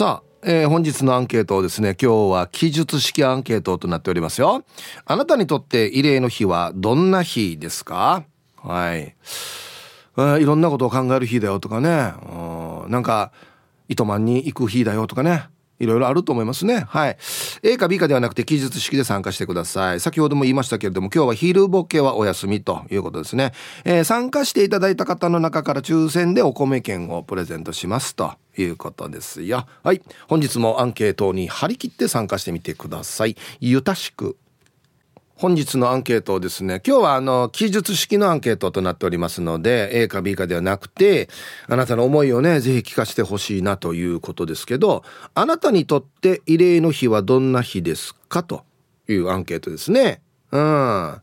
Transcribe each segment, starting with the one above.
さあ、えー、本日のアンケートをですね今日は記述式アンケートとなっておりますよ。あなたにとって慰霊の日はどんな日ですか？はい、えー、いろんなことを考える日だよとかね。うんなんか糸満に行く日だよとかね。いろいろあると思いますね。はい。A か B かではなくて記述式で参加してください。先ほども言いましたけれども、今日は昼ボケはお休みということですね。えー、参加していただいた方の中から抽選でお米券をプレゼントしますということですよ。はい。本日もアンケートに張り切って参加してみてください。ゆたしく。本日のアンケートをですね、今日はあの、記述式のアンケートとなっておりますので、A か B かではなくて、あなたの思いをね、ぜひ聞かせてほしいなということですけど、あなたにとって慰霊の日はどんな日ですか？というアンケートですね。うん。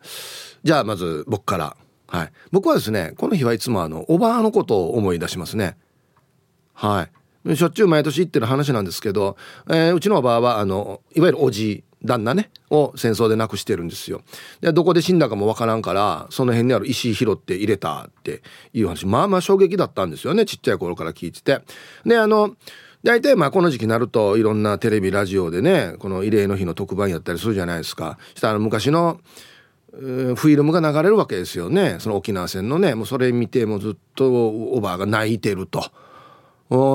じゃあまず僕から。はい。僕はですね、この日はいつもあの、おばあのことを思い出しますね。はい。しょっちゅう毎年言ってる話なんですけど、えー、うちのおばあはあの、いわゆるおじ旦那ねを戦争で亡くしてるんですよ。でどこで死んだかもわからんからその辺にある石拾って入れたっていう話。まあまあ衝撃だったんですよねちっちゃい頃から聞いてて。であの大体まあこの時期になるといろんなテレビラジオでねこの慰霊の日の特番やったりするじゃないですか。したら昔のフィルムが流れるわけですよね。その沖縄戦のねもうそれ見てもずっとおばあが泣いてると。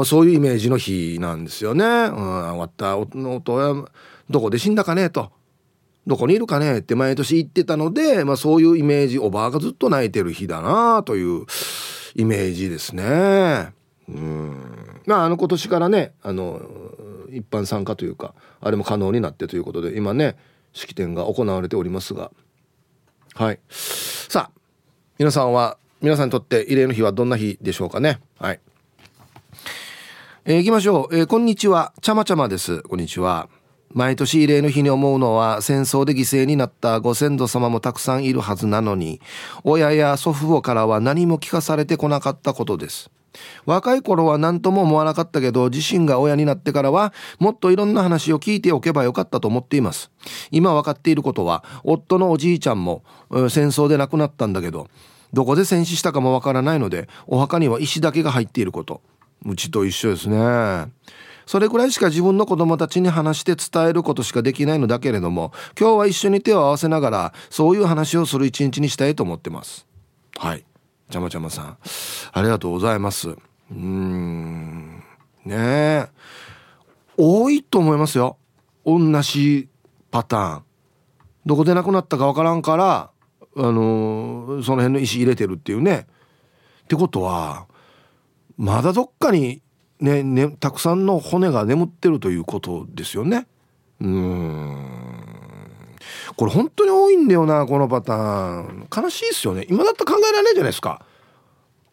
そういうイメージの日なんですよね。うん、終わったお父どこで死んだかねと。どこにいるかねって毎年言ってたので、まあ、そういうイメージおばあがずっと泣いてる日だなというイメージですね。うん。まああの今年からねあの一般参加というかあれも可能になってということで今ね式典が行われておりますが。はい。さあ皆さんは皆さんにとって慰霊の日はどんな日でしょうかね。はい、えー、行きましょう、えー、こんにちは。ちゃまちゃまです。こんにちは。毎年慰霊の日に思うのは戦争で犠牲になったご先祖様もたくさんいるはずなのに親や祖父母からは何も聞かされてこなかったことです。若い頃は何とも思わなかったけど自身が親になってからはもっといろんな話を聞いておけばよかったと思っています。今分かっていることは夫のおじいちゃんも戦争で亡くなったんだけどどこで戦死したかもわからないのでお墓には石だけが入っていること。うちと一緒ですね。それくらいしか自分の子供たちに話して伝えることしかできないのだけれども今日は一緒に手を合わせながらそういう話をする一日にしたいと思ってます。はい。ちゃまちゃまさん。ありがとうございます。うん。ねえ。多いと思いますよ。同じパターン。どこで亡くなったかわからんからあのー、その辺の石入れてるっていうね。ってことはまだどっかにねねたくさんの骨が眠ってるということですよね。うん。これ本当に多いんだよなこのパターン。悲しいですよね。今だったら考えられないじゃないですか。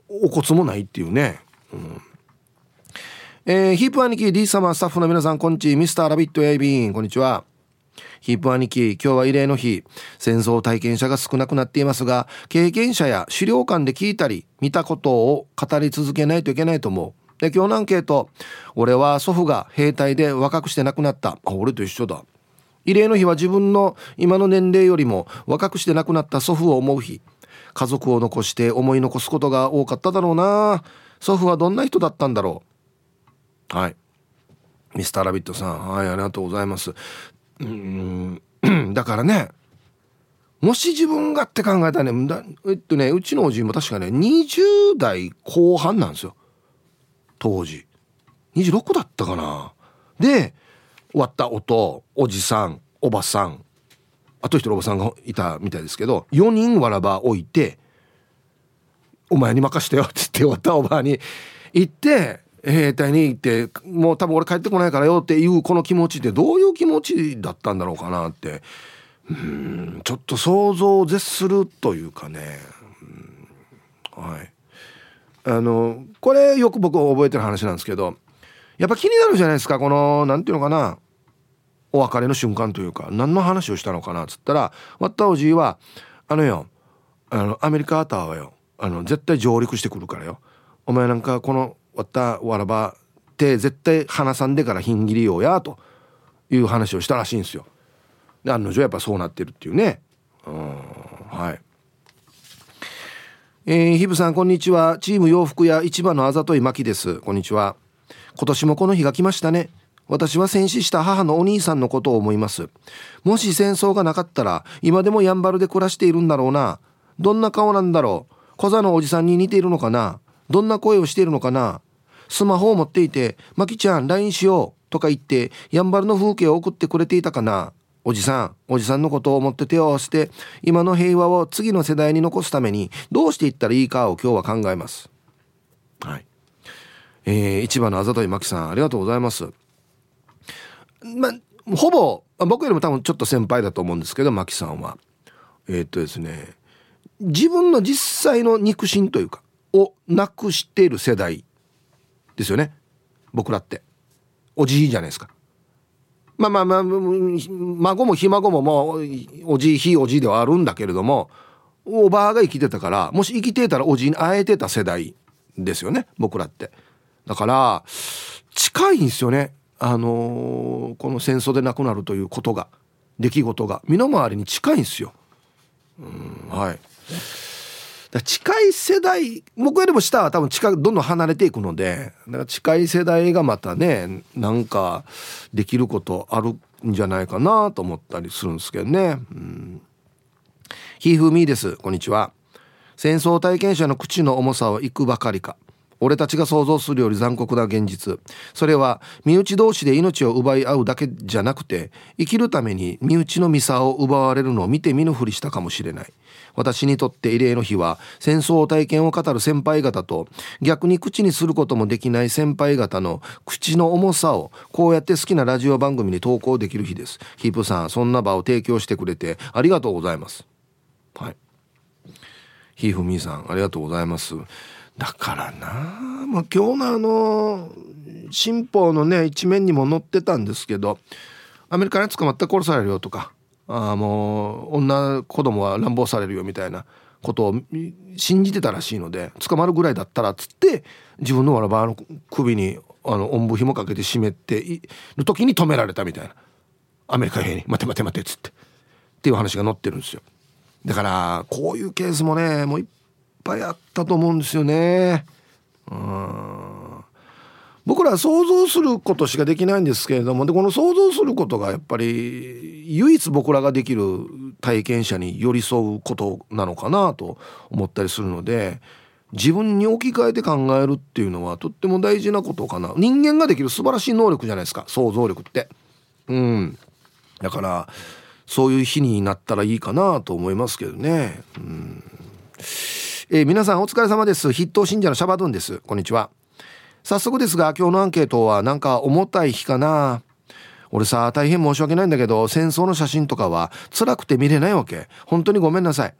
お骨もないっていうね。うん。えー、ヒープ兄貴 D 様スタッフの皆さんこんにちミスターラビットエイビこんにちは。ヒープ兄貴今日は慰霊の日。戦争体験者が少なくなっていますが経験者や資料館で聞いたり見たことを語り続けないといけないと思う。で今日のアンケート俺は祖父が兵隊で若くして亡くなった。あ俺と一緒だ。慰霊の日は自分の今の年齢よりも若くして亡くなった祖父を思う日。家族を残して思い残すことが多かっただろうな。祖父はどんな人だったんだろう。はい。ミスターラビットさん。はいありがとうございます。うん。だからねもし自分がって考えたらねえっとねうちのおじいも確かね20代後半なんですよ。当時。26だったかな。で終わった音おじさんおばさんあと一人おばさんがいたみたいですけど4人わらば置いて「お前に任してよ」って言って終わったおばあに行って兵隊に行ってもう多分俺帰ってこないからよっていうこの気持ちってどういう気持ちだったんだろうかなって。うんちょっと想像を絶するというかね、はい。あのこれよく僕覚えてる話なんですけどやっぱ気になるじゃないですかこの何て言うのかなお別れの瞬間というか何の話をしたのかなっつったらわったおじいはあのよあのアメリカーターはよあの絶対上陸してくるからよお前なんかこのわったわらばって絶対鼻さんでからひんぎりようやという話をしたらしいんですよ。で案の定やっぱそうなってるっていうね。うんはい。えー、ヒブさんこんにちは。チーム洋服屋市場のあざといまきです。こんにちは。今年もこの日が来ましたね。私は戦死した母のお兄さんのことを思います。もし戦争がなかったら今でもやんばるで暮らしているんだろうな。どんな顔なんだろう。小座のおじさんに似ているのかな。どんな声をしているのかな。スマホを持っていて「マキちゃん LINE しよう」とか言ってやんばるの風景を送ってくれていたかな。おじさんおじさんのことを思って手を合わせて今の平和を次の世代に残すためにどうしていったらいいかを今日は考えます。はい。えー、市場のあざといまきさんありがとうございます。まほぼ僕よりも多分ちょっと先輩だと思うんですけどマキさんは。えー、っとですね自分の実際の肉親というかをなくしている世代ですよね。僕らって。おじいじゃないですか。まあまあまあ孫もひ孫ももうおじいひいおじいではあるんだけれどもおばあが生きてたからもし生きてたらおじいに会えてた世代ですよね僕らって。だから近いんですよね。あのー、この戦争で亡くなるということが出来事が身の回りに近いんですよ。うんはい。近い世代僕よりも下は多分近どんどん離れていくのでだから近い世代がまたねなんかできることあるんじゃないかなと思ったりするんですけどね。うん、ひふみですこんにちは。戦争体験者の口の重さはいくばかりか。俺たちが想像するより残酷な現実。それは身内同士で命を奪い合うだけじゃなくて生きるために身内のミサを奪われるのを見て見ぬふりしたかもしれない。私にとって慰霊の日は戦争体験を語る先輩方と逆に口にすることもできない先輩方の口の重さをこうやって好きなラジオ番組に投稿できる日です。ヒープさんそんな場を提供してくれてありがとうございます。はい。ひーふみーさんありがとうございます。だからなまあ、今日のあの新報のね一面にも載ってたんですけどアメリカに捕まって殺されるよとかあもう女子供は乱暴されるよみたいなことを信じてたらしいので捕まるぐらいだったらっつって自分のわらばの首にあのおんぶ紐かけて締めている時に止められたみたいな。アメリカ兵に「待て待て待て」っつって。っていう話が載ってるんですよ。だからこういうケースもねもうぱいあったと思うんですよね。うん。僕らは想像することしかできないんですけれどもでこの想像することがやっぱり唯一僕らができる体験者に寄り添うことなのかなと思ったりするので自分に置き換えて考えるっていうのはとっても大事なことかな。人間ができる素晴らしい能力じゃないですか想像力って。うん。だからそういう日になったらいいかなと思いますけどね。うん。えー、皆さんお疲れ様です。筆頭信者のシャバドゥンです。こんにちは。早速ですが今日のアンケートはなんか重たい日かな。俺さ大変申し訳ないんだけど戦争の写真とかは辛くて見れないわけ。本当にごめんなさい。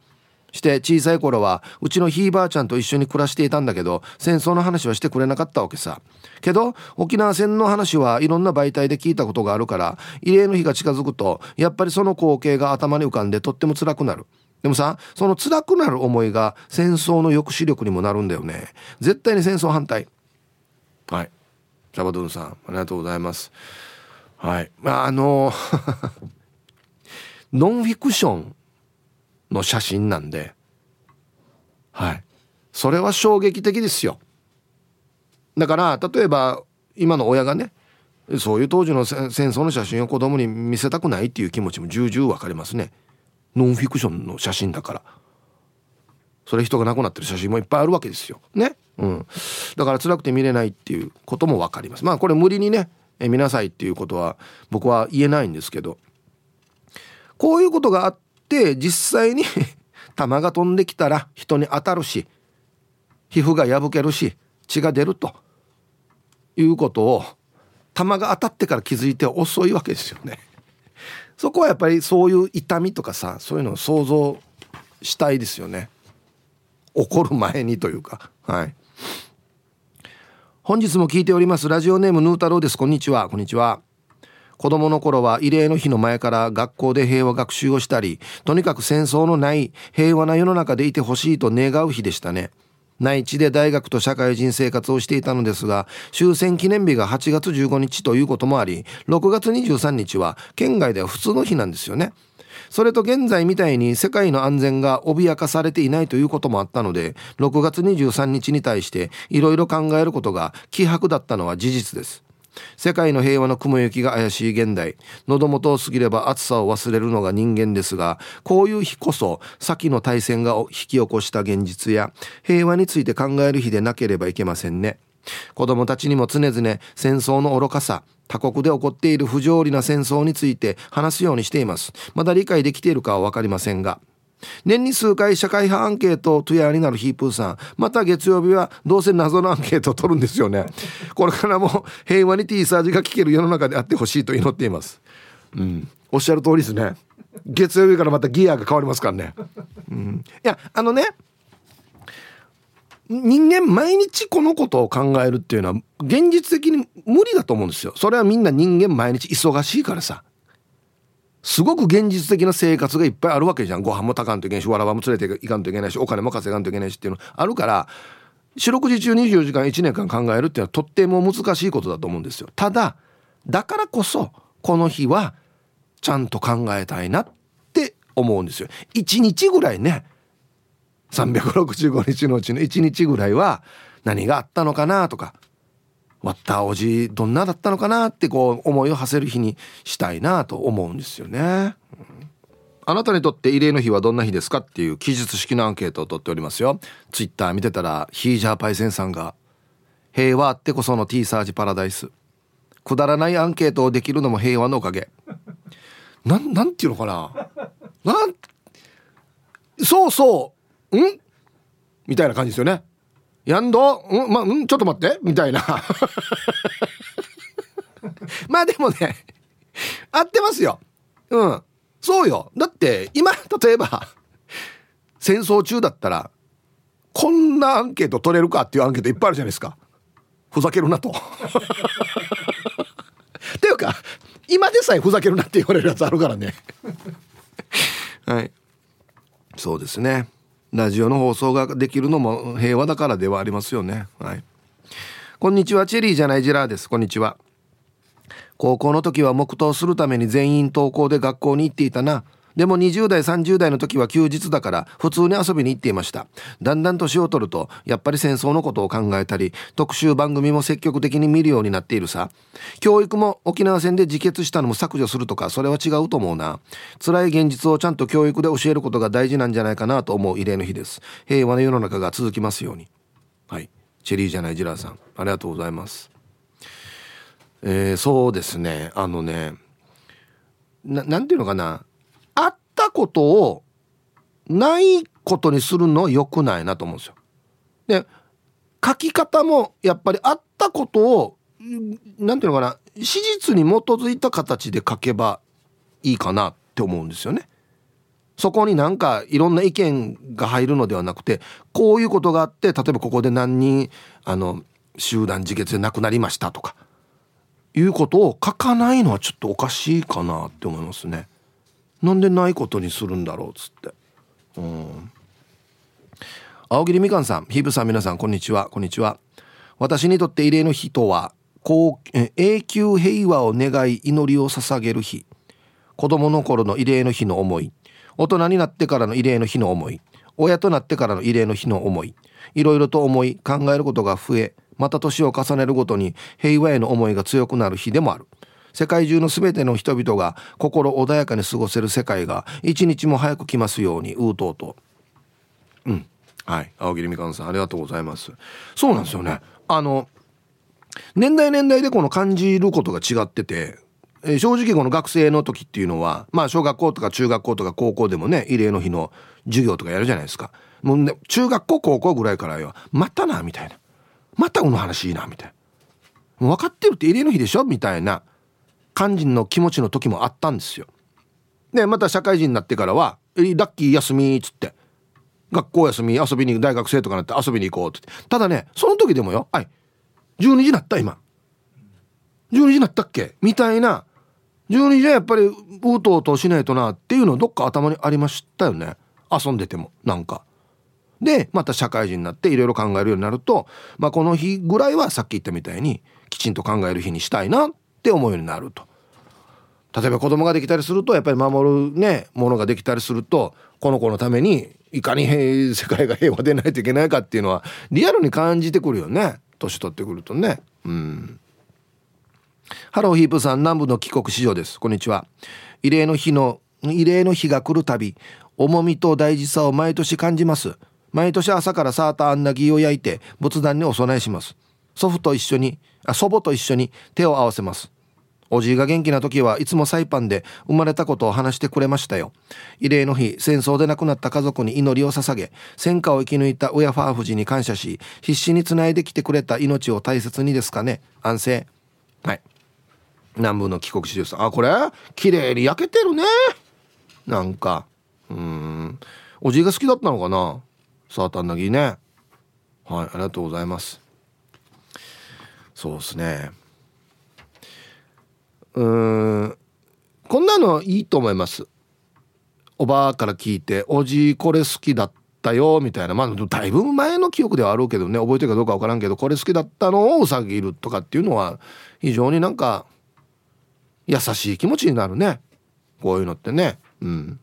して小さい頃はうちのひいばあちゃんと一緒に暮らしていたんだけど戦争の話はしてくれなかったわけさ。けど沖縄戦の話はいろんな媒体で聞いたことがあるから慰霊の日が近づくとやっぱりその光景が頭に浮かんでとっても辛くなる。でもさその辛くなる思いが戦争の抑止力にもなるんだよね。絶対に戦争反対。はい。シャバドゥンさんありがとうございます。はい。まああの ノンフィクションの写真なんで。はい。それは衝撃的ですよ。だから例えば今の親がねそういう当時の戦争の写真を子供に見せたくないっていう気持ちも重々わかりますね。ノンフィクションの写真だから。それ人が亡くなってる写真もいっぱいあるわけですよ。ね？うん。だから辛くて見れないっていうことも分かります。まあこれ無理にねえ見なさいっていうことは僕は言えないんですけど。こういうことがあって実際に 弾が飛んできたら人に当たるし皮膚が破けるし血が出ると。いうことを弾が当たってから気づいて遅いわけですよね。そこはやっぱりそういう痛みとかさそういうのを想像したいですよね。起こる前にというか。はい。本日も聞いております。ラジオネームヌー太郎です。こんにちは。こんにちは。子供の頃は慰霊の日の前から学校で平和学習をしたりとにかく戦争のない平和な世の中でいてほしいと願う日でしたね。内地で大学と社会人生活をしていたのですが終戦記念日が8月15日ということもあり6月23日は県外では普通の日なんですよね。それと現在みたいに世界の安全が脅かされていないということもあったので6月23日に対していろいろ考えることが希薄だったのは事実です。世界の平和の雲行きが怪しい現代。喉元を過ぎれば暑さを忘れるのが人間ですがこういう日こそ先の大戦が引き起こした現実や平和について考える日でなければいけませんね。子供たちにも常々戦争の愚かさ他国で起こっている不条理な戦争について話すようにしています。まだ理解できているかは分かりませんが年に数回社会派アンケートをトゥヤーになるヒープーさん。また月曜日はどうせ謎のアンケートを取るんですよね。これからも平和に T サージが聞ける世の中であってほしいと祈っています。うん。おっしゃる通りですね。月曜日からまたギアが変わりますからね、うん、いやあのね人間毎日このことを考えるっていうのは現実的に無理だと思うんですよ。それはみんな人間毎日忙しいからさすごく現実的な生活がいっぱいあるわけじゃん。ご飯も炊かんといけないしわらばも連れていかんといけないしお金も稼がんといけないしっていうのあるから四六時中24時間1年間考えるっていうのはとっても難しいことだと思うんですよ。ただだからこそこの日はちゃんと考えたいなって思うんですよ。1日ぐらいね365日のうちの1日ぐらいは何があったのかなとか割ったおじどんなだったのかなってこう思いを馳せる日にしたいなと思うんですよね、あなたにとって慰霊の日はどんな日ですかっていう記述式のアンケートを取っておりますよ。ツイッター見てたらヒージャーパイセンさんが平和あってこその T サージパラダイス。くだらないアンケートをできるのも平和のおかげ。なんなんていうのかな。なんそうそうん？みたいな感じですよね。やんど？うんまうんちょっと待って。みたいな。まあでもね合ってますよ。うん。そうよ。だって今例えば戦争中だったらこんなアンケート取れるかっていうアンケートいっぱいあるじゃないですか。ふざけるなと。っていうか今でさえふざけるなって言われるやつあるからね。はい。そうですね。ラジオの放送ができるのも平和だからではありますよね。はい。こんにちは。チェリーじゃないジェラーです。こんにちは。高校の時は黙祷するために全員登校で学校に行っていたな。でも20代30代の時は休日だから普通に遊びに行っていました。だんだん年を取るとやっぱり戦争のことを考えたり特集番組も積極的に見るようになっているさ。教育も沖縄戦で自決したのも削除するとかそれは違うと思うな。辛い現実をちゃんと教育で教えることが大事なんじゃないかなと思う慰霊の日です。平和な世の中が続きますように。はい。チェリーじゃないジラーさん。ありがとうございます。えー、そうですね。あのねななんていうのかな。たことをないことにするのは良くないなと思うんですよ。で書き方もやっぱりあったことを何ていうのかな史実に基づいた形で書けばいいかなって思うんですよね。そこになんかいろんな意見が入るのではなくてこういうことがあって例えばここで何人あの集団自決で亡くなりましたとかいうことを書かないのはちょっとおかしいかなって思いますね。なんでないことにするんだろうっつって。うん。青桐みかんさんヒブさん皆さんこんにちは。こんにちは。私にとって慰霊の日とは永久平和を願い祈りを捧げる日。子供の頃の慰霊の日の思い。大人になってからの慰霊の日の思い。親となってからの慰霊の日の思い。いろいろと思い考えることが増えまた年を重ねるごとに平和への思いが強くなる日でもある。世界中の全ての人々が心穏やかに過ごせる世界が一日も早く来ますようにうとうと。うん。はい。青桐みかんさんありがとうございます。そうなんですよね。あの年代年代でこの感じることが違っててえ正直この学生の時っていうのはまあ小学校とか中学校とか高校でもね慰霊の日の授業とかやるじゃないですか。もうね中学校高校ぐらいからよまたなみたいな。またこの話いいなみたいな。分かってるって慰霊の日でしょみたいな。肝心の気持ちの時もあったんですよ。でまた社会人になってからは「ラッキー休み」っつって学校休み遊びに大学生とかなって遊びに行こうってただねその時でもよ「はい12時になった今12時になったっけ?」みたいな12時はやっぱりうとうとしないとなっていうのどっか頭にありましたよね遊んでてもなんか。でまた社会人になっていろいろ考えるようになると、まあ、この日ぐらいはさっき言ったみたいにきちんと考える日にしたいなって思うようになると。例えば子供ができたりするとやっぱり守るねものができたりするとこの子のためにいかに世界が平和でないといけないかっていうのはリアルに感じてくるよね。年取ってくるとね。うん。ハローヒープさん南部の帰国子女です。こんにちは。慰霊の日の慰霊の日が来るたび重みと大事さを毎年感じます。毎年朝からサーターアンナギーを焼いて仏壇にお供えします。祖父と一緒にあ祖母と一緒に手を合わせます。おじいが元気な時はいつもサイパンで生まれたことを話してくれましたよ。慰霊の日戦争で亡くなった家族に祈りを捧げ戦火を生き抜いた親ファーフジに感謝し必死につないできてくれた命を大切にですかね。安静。はい。南部の帰国子女さん。あこれ？綺麗に焼けてるね。なんか。うん。おじいが好きだったのかな？サーターナギね。はいありがとうございます。そうですね。うん。こんなのいいと思います。おばあから聞いて「おじいこれ好きだったよ」みたいな。まあだいぶ前の記憶ではあるけどね。覚えてるかどうか分からんけどこれ好きだったのをうさぎるとかっていうのは非常になんか優しい気持ちになるね。こういうのってね。うん。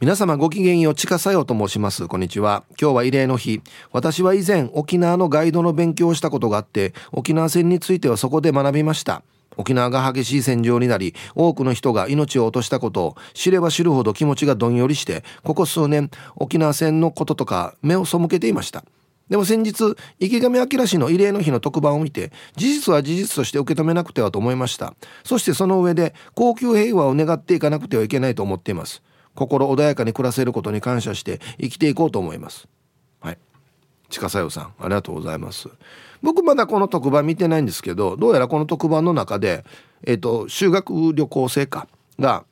皆様ごきげんようちかさよと申します。こんにちは。今日は慰霊の日。私は以前沖縄のガイドの勉強をしたことがあって沖縄戦についてはそこで学びました。沖縄が激しい戦場になり多くの人が命を落としたことを知れば知るほど気持ちがどんよりしてここ数年沖縄戦のこととか目を背けていました。でも先日池上彰氏の慰霊の日の特番を見て事実は事実として受け止めなくてはと思いました。そしてその上で高級平和を願っていかなくてはいけないと思っています。心穏やかに暮らせることに感謝して生きていこうと思います。はい。近さよさんありがとうございます。僕まだこの特番見てないんですけどどうやらこの特番の中でえっ、ー、と修学旅行生かが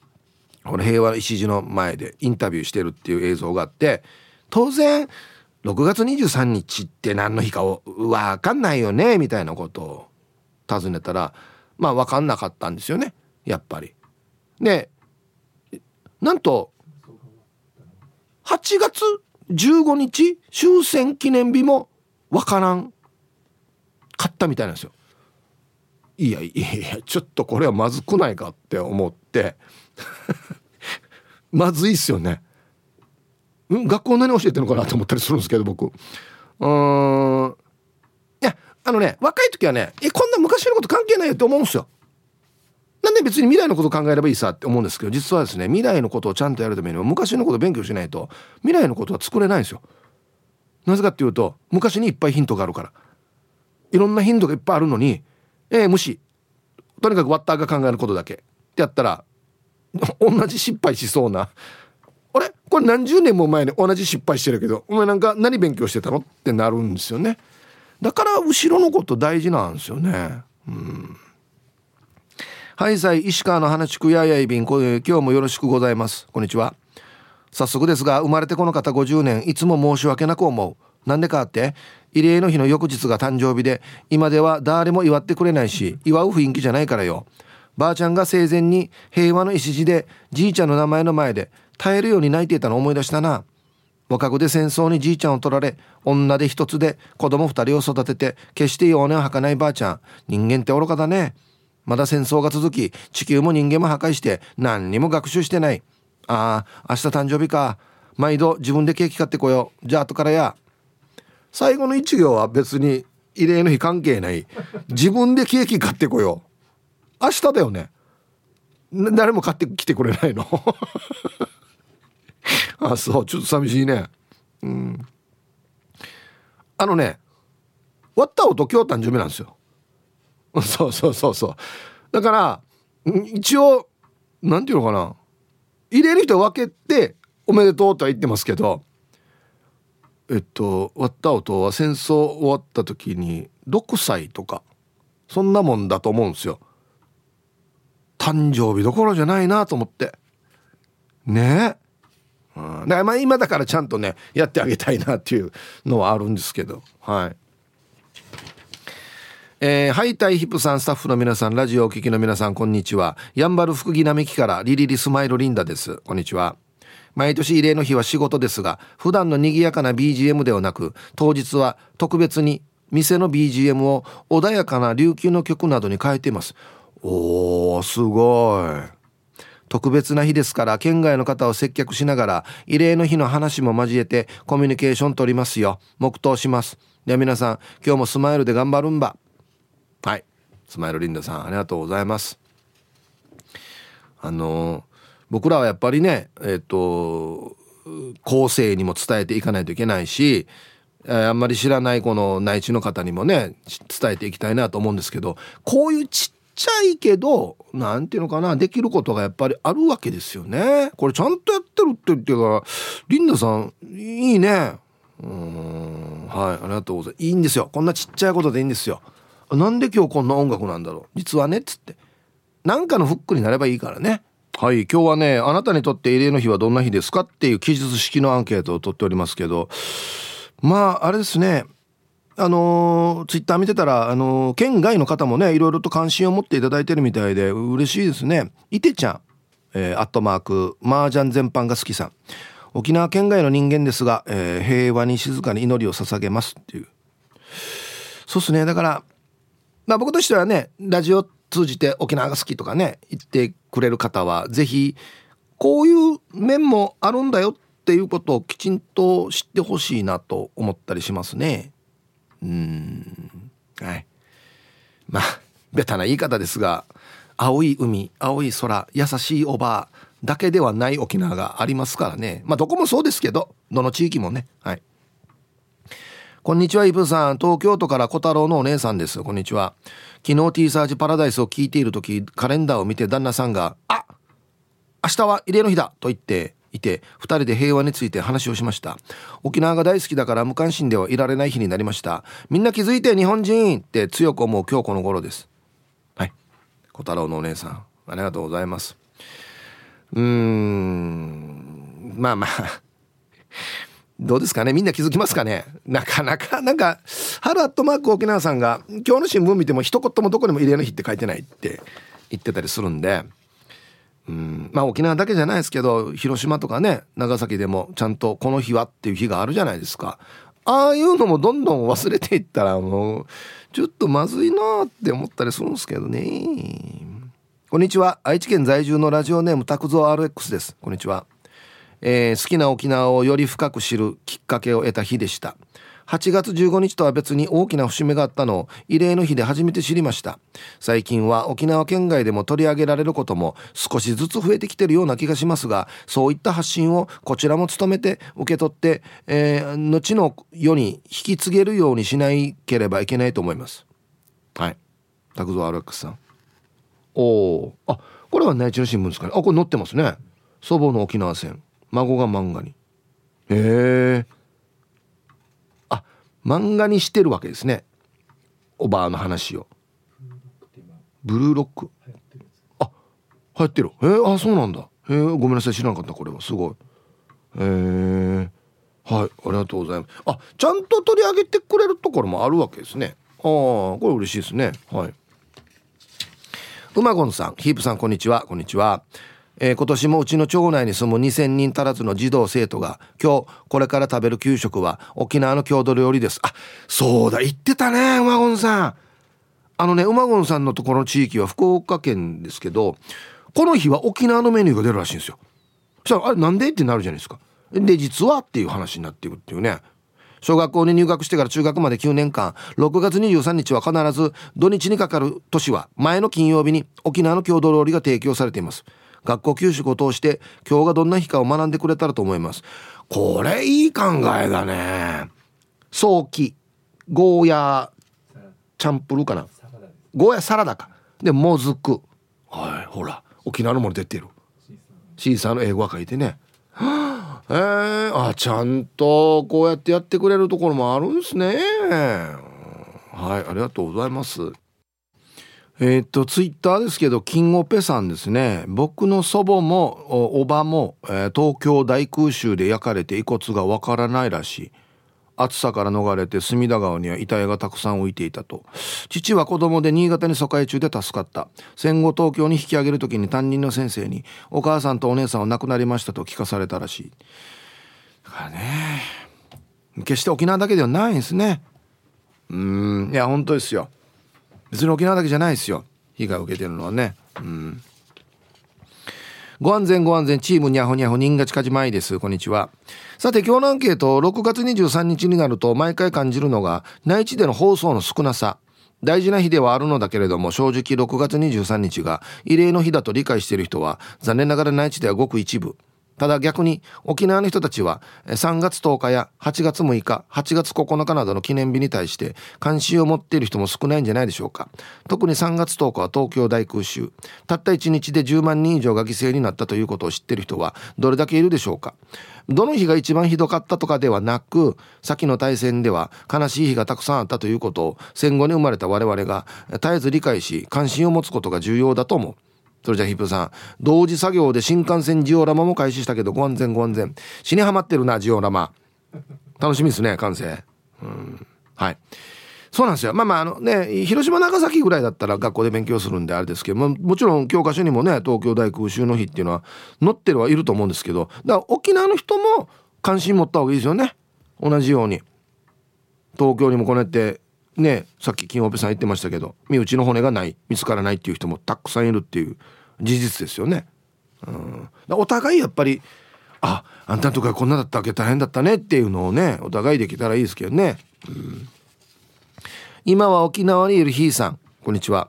この平和礎の前でインタビューしてるっていう映像があって当然6月23日って何の日か分かんないよねみたいなことを尋ねたらまあ分かんなかったんですよねやっぱり。でなんと8月15日終戦記念日もわからんかったみたいなんですよ。いやいやいやちょっとこれはまずくないかって思って まずいっすよね。ん学校何教えてるのかなと思ったりするんですけど僕。うーんいやあのね若い時はねえこんな昔のこと関係ないよって思うんですよ。なんで別に未来のこと考えればいいさって思うんですけど実はですね未来のことをちゃんとやるためには昔のことを勉強しないと未来のことは作れないんですよ。なぜかっていうと昔にいっぱいヒントがあるから。いろんなヒントがいっぱいあるのにえー、無視。とにかくワッターが考えることだけ。ってやったら同じ失敗しそうな。あれ？これ何十年も前に同じ失敗してるけどお前なんか何勉強してたの？ってなるんですよね。だから後ろのこと大事なんですよね。うん。はいさい石川の花地区ややいびん今日もよろしくございます。こんにちは。早速ですが生まれてこの方50年いつも申し訳なく思う。なんでかって慰霊の日の翌日が誕生日で今では誰も祝ってくれないし祝う雰囲気じゃないからよ。ばあちゃんが生前に平和の礎でじいちゃんの名前の前で耐えるように泣いていたのを思い出したな。若子で戦争にじいちゃんを取られ女で一つで子供二人を育てて決して弱音を吐かないばあちゃん。人間って愚かだね。まだ戦争が続き地球も人間も破壊して何にも学習してない。ああ明日誕生日か。毎度自分でケーキ買ってこよう。じゃあ後からや。最後の一行は別に慰霊の日関係ない。自分でケーキ買ってこよう。明日だよね。誰も買ってきてくれないの。あそうちょっと寂しいね。うん。あのね割った音今日誕生日なんですよ。そうそうそうそう。だから一応なんていうのかな。入れる人分けておめでとうとは言ってますけどえっと割った音は戦争終わった時に6歳とかそんなもんだと思うんですよ。誕生日どころじゃないなと思って。ね。え、うん、だからまあ今だからちゃんとねやってあげたいなっていうのはあるんですけど。はい。えー、ハイタイヒップさんスタッフの皆さんラジオお聞きの皆さんこんにちは。やんばる福木並木からリリリスマイルリンダです。こんにちは。毎年慰霊の日は仕事ですが普段の賑やかな BGM ではなく当日は特別に店の BGM を穏やかな琉球の曲などに変えています。おおーすごい。特別な日ですから県外の方を接客しながら慰霊の日の話も交えてコミュニケーション取りますよ。黙祷します。では皆さん今日もスマイルで頑張るんば。はいスマイルリンダさんありがとうございますあの僕らはやっぱりねえっ、と後世にも伝えていかないといけないしあんまり知らないこの内地の方にもね伝えていきたいなと思うんですけどこういうちっちゃいけど何ていうのかなできることがやっぱりあるわけですよね。これちゃんとやってるって言ってからリンダさんいいね。うんはいありがとうございます。いいんですよこんなちっちゃいことでいいんですよ。なんで今日こんな音楽なんだろう？実はねっつって。なんかのフックになればいいからね。はい今日はねあなたにとって慰霊の日はどんな日ですかっていう記述式のアンケートを取っておりますけど。まああれですね。あの、ツイッター見てたら、あの、県外の方もねいろいろと関心を持っていただいてるみたいで嬉しいですね。いてちゃん、えー、アットマーク麻雀全般が好きさん。沖縄県外の人間ですが、えー、平和に静かに祈りを捧げますっていう。そうっすね。だからまあ僕としてはねラジオ通じて沖縄が好きとかね言ってくれる方は是非こういう面もあるんだよっていうことをきちんと知ってほしいなと思ったりしますね。うん。はい。まあベタな言い方ですが青い海青い空優しいおばあだけではない沖縄がありますからね。まあどこもそうですけどどの地域もね。はい。こんにちはイブさん。東京都から小太郎のお姉さんです。こんにちは。昨日 T サージパラダイスを聞いている時カレンダーを見て旦那さんが「あ明日は慰霊の日だ!」と言っていて2人で平和について話をしました。沖縄が大好きだから無関心ではいられない日になりました。みんな気づいて日本人って強く思う今日この頃です。はい。小太郎のお姉さんありがとうございます。うーん。まあまあ。どうですかね？みんな気づきますかね？なかなかなんかハルアットマーク沖縄さんが今日の新聞見ても一言もどこにも慰霊の日って書いてないって言ってたりするんでうんまあ沖縄だけじゃないですけど広島とかね長崎でもちゃんとこの日はっていう日があるじゃないですか。ああいうのもどんどん忘れていったらもうちょっとまずいなって思ったりするんですけどね。こんにちは。愛知県在住のラジオネーム拓蔵 RX です。こんにちは、えー、好きな沖縄をより深く知るきっかけを得た日でした。8月15日とは別に大きな節目があったのを慰霊の日で初めて知りました。最近は沖縄県外でも取り上げられることも少しずつ増えてきてるような気がしますがそういった発信をこちらも務めて受け取って、えー、後の世に引き継げるようにしなければいけないと思います。はい。拓蔵アルックスさん。おおあこれは内地の新聞ですかね。あこれ載ってますね。祖母の沖縄戦。孫が漫画に。へえ。あ漫画にしてるわけですね。おばあの話を。ブルーロックあ流行ってる。えー、あそうなんだ。えー、ごめんなさい知らなかったこれは。すごい。え。ー、はいありがとうございます。あちゃんと取り上げてくれるところもあるわけですね。ああこれ嬉しいですね。はい。うまごんさんヒープさんこんにちは。こんにちは。えー、今年もうちの町内に住む2,000人足らずの児童生徒が今日これから食べる給食は沖縄の郷土料理です。あそうだ言ってたね馬ゴンさん。あのね馬ゴンさんのところの地域は福岡県ですけどこの日は沖縄のメニューが出るらしいんですよ。そしたらあれなんで？ってなるじゃないですか。で実はっていう話になっていくっていうね。小学校に入学してから中学まで9年間6月23日は必ず土日にかかる年は前の金曜日に沖縄の郷土料理が提供されています。学校給食を通して今日がどんな日かを学んでくれたらと思います。これいい考えだね。早期ゴーヤチャンプルーかな？ゴーヤサラダか。でもずく。はいほら沖縄のもの出てる。シーサーの英語が書いてね。えー、あちゃんとこうやってやってくれるところもあるんですね。はいありがとうございます。えっ、とツイッターですけど金オペさんですね。僕の祖母もおばも、えー、東京大空襲で焼かれて遺骨がわからないらしい。暑さから逃れて隅田川には遺体がたくさん浮いていたと。父は子供で新潟に疎開中で助かった。戦後東京に引き上げる時に担任の先生にお母さんとお姉さんは亡くなりましたと聞かされたらしい。だからね決して沖縄だけではないんですね。うんいや本当ですよ。別に沖縄だけじゃないですよ。被害を受けてるのはね。うん。ご安全ご安全チームにゃほにゃほ人が近じまいです。こんにちは。さて今日のアンケート6月23日になると毎回感じるのが内地での放送の少なさ。大事な日ではあるのだけれども正直6月23日が異例の日だと理解している人は残念ながら内地ではごく一部。ただ逆に沖縄の人たちは3月10日や8月6日8月9日などの記念日に対して関心を持っている人も少ないんじゃないでしょうか。特に3月10日は東京大空襲。たった1日で10万人以上が犠牲になったということを知っている人はどれだけいるでしょうか。どの日が一番ひどかったとかではなく先の大戦では悲しい日がたくさんあったということを戦後に生まれた我々が絶えず理解し関心を持つことが重要だと思う。それじゃヒップさん。同時作業で新幹線ジオラマも開始したけどご安全ご安全。死にはまってるなジオラマ。楽しみですね完成。うん。はい。そうなんですよ。まあまああのね広島長崎ぐらいだったら学校で勉強するんであれですけどももちろん教科書にもね東京大空襲の日っていうのは載ってるはいると思うんですけどだから沖縄の人も関心持った方がいいですよね。同じように。東京にもこうやってねさっき金曜日さん言ってましたけど身内の骨がない見つからないっていう人もたくさんいるっていう事実ですよね。うん、お互いやっぱりああんたのとこはこんなだったわけ大変だったねっていうのをねお互いできたらいいですけどね。うん、今は沖縄にいるひーさんこんにちは。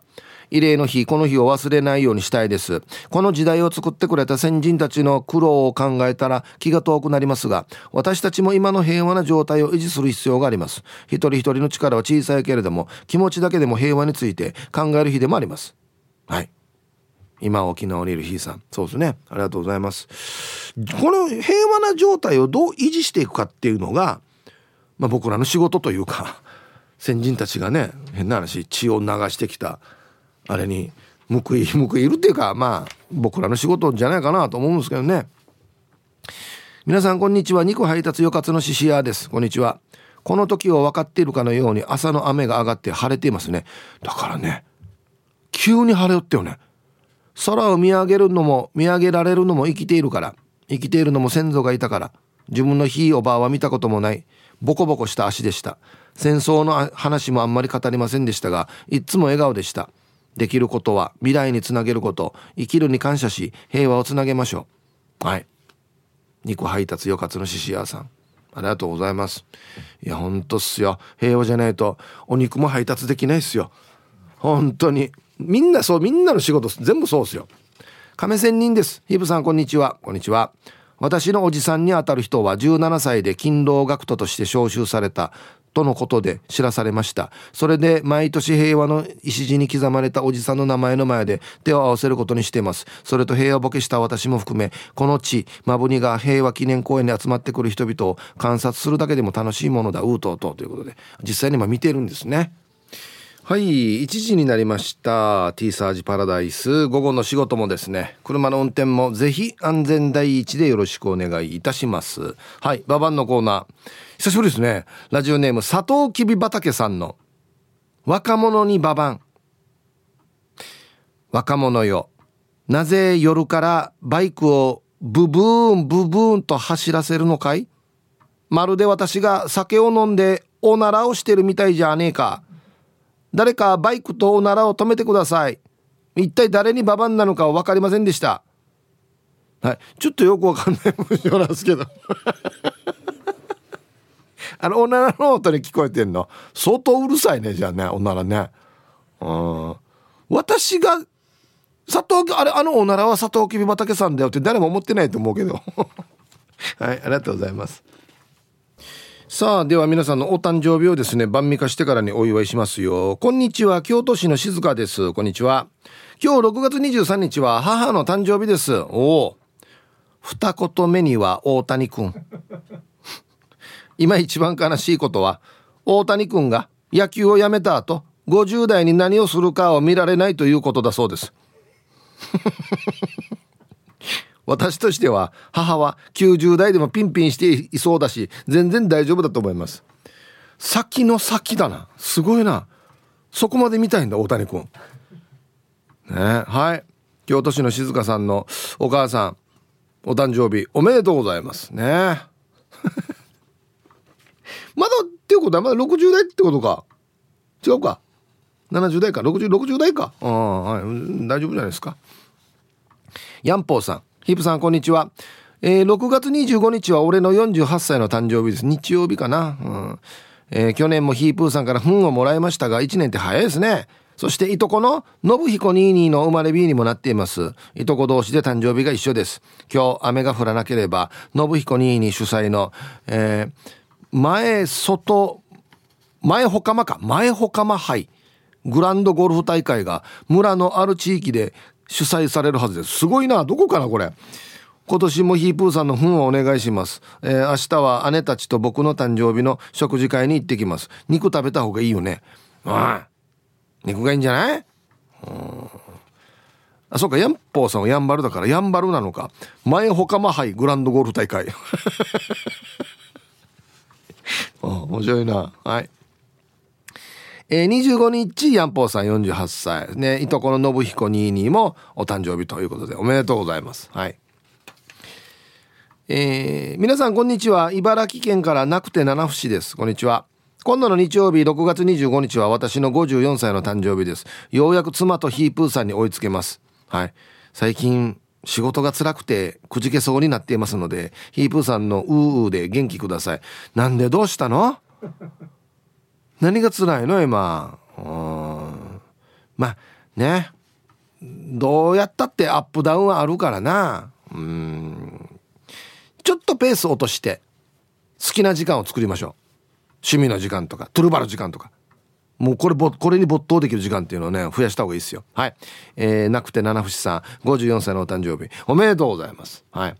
慰霊の日この日を忘れないようにしたいです。この時代を作ってくれた先人たちの苦労を考えたら気が遠くなりますが私たちも今の平和な状態を維持する必要があります。一人一人の力は小さいけれども気持ちだけでも平和について考える日でもあります。はい。今沖縄にいるひいさん。そうですね。ありがとうございます。この平和な状態をどう維持していくかっていうのが、まあ、僕らの仕事というか先人たちがね変な話血を流してきたあれに報い 報いるっていうかまあ僕らの仕事じゃないかなと思うんですけどね。皆さんこんにちは。肉配達よかつのししやです。こんにちは。この時を分かっているかのように朝の雨が上がって晴れていますね。だからね急に晴れよってよね。空を見上げるのも見上げられるのも生きているから。生きているのも先祖がいたから。自分のひいおばあは見たこともない。ボコボコした足でした。戦争の話もあんまり語りませんでしたがいつも笑顔でした。できることは未来につなげること。生きるに感謝し平和をつなげましょう。はい。肉配達よかつの獅子屋さん。ありがとうございます。いやほんとっすよ。平和じゃないとお肉も配達できないっすよ。本当に。みんなそうみんなの仕事全部そうですよ。亀仙人です。ヒブさんこんにちは。こんにちは。私のおじさんにあたる人は17歳で勤労学徒として招集されたとのことで知らされました。それで毎年平和の礎に刻まれたおじさんの名前の前で手を合わせることにしています。それと平和ボケした私も含めこの地マブニが平和記念公園に集まってくる人々を観察するだけでも楽しいものだ。うーとうとう。ということで実際に今見てるんですね。はい1時になりました。T サージパラダイス。午後の仕事もですね。車の運転もぜひ安全第一でよろしくお願いいたします。はいババンのコーナー。久しぶりですね。ラジオネーム佐藤きび畑さんの若者にババン。若者よ。なぜ夜からバイクをブブーンブブーンと走らせるのかい？まるで私が酒を飲んでおならをしてるみたいじゃねえか。誰かバイクとおならを止めてください。一体誰にババンなのかは分かりませんでした。はい。ちょっとよくわかんない文章なんですけど。あのおならの音に聞こえてんの？相当うるさいねじゃあねおならね。うん。私が佐藤あれあのおならは佐藤きび畑さんだよって誰も思ってないと思うけど。はいありがとうございます。さあでは皆さんのお誕生日をですね晩味化してからにお祝いしますよ。こんにちは京都市の静香です。こんにちは。今日6月23日は母の誕生日です。おお二言目には大谷くん今一番悲しいことは大谷くんが野球をやめた後50代に何をするかを見られないということだそうです。私としては母は90代でもピンピンしていそうだし全然大丈夫だと思います。先の先だな。すごいな。そこまで見たいんだ大谷君。ねはい。京都市の静香さんのお母さんお誕生日おめでとうございます。ね。まだっていうことはまだ60代ってことか。違うか。70代か。6060代か。ああ、はい、大丈夫じゃないですか。ヤンポーさん。ヒープさんこんにちは。えー、6月25日は俺の48歳の誕生日です。日曜日かな、うん。えー、去年もヒープーさんから糞をもらいましたが1年って早いですね。そしていとこの信彦ニーニーの生まれ日にもなっています。いとこ同士で誕生日が一緒です。今日雨が降らなければ信彦ニーニー主催の、えー、前外前ほかまか前ほかま杯グランドゴルフ大会が村のある地域で主催されるはずですすごいなどこかなこれ今年もヒープーさんの糞をお願いします。えー、明日は姉たちと僕の誕生日の食事会に行ってきます。肉食べた方がいいよね。うん。肉がいいんじゃない？うん。あ、そうか、ヤンポーさんはヤンバルだからヤンバルなのか。前ほかま杯グランドゴルフ大会。面白いな。はい。えー、25日、ヤンポーさん48歳。ね、いとこの信彦22もお誕生日ということで、おめでとうございます。はい。えー、皆さんこんにちは茨城県からなくて七節ですこんにちは今度の日曜日6月25日は私の54歳の誕生日ですようやく妻とヒープーさんに追いつけますはい最近仕事が辛くてくじけそうになっていますのでヒープーさんのうーうーで元気ください。なんでどうしたの？何が辛いの今？うん。まあね。どうやったってアップダウンはあるからな。うん。ちょっとペース落として好きな時間を作りましょう。趣味の時間とかトゥルバの時間とか。もうこれこれに没頭できる時間っていうのをね増やした方がいいですよ。はい。えー、なくて七節さん。54歳のお誕生日。おめでとうございます。はい。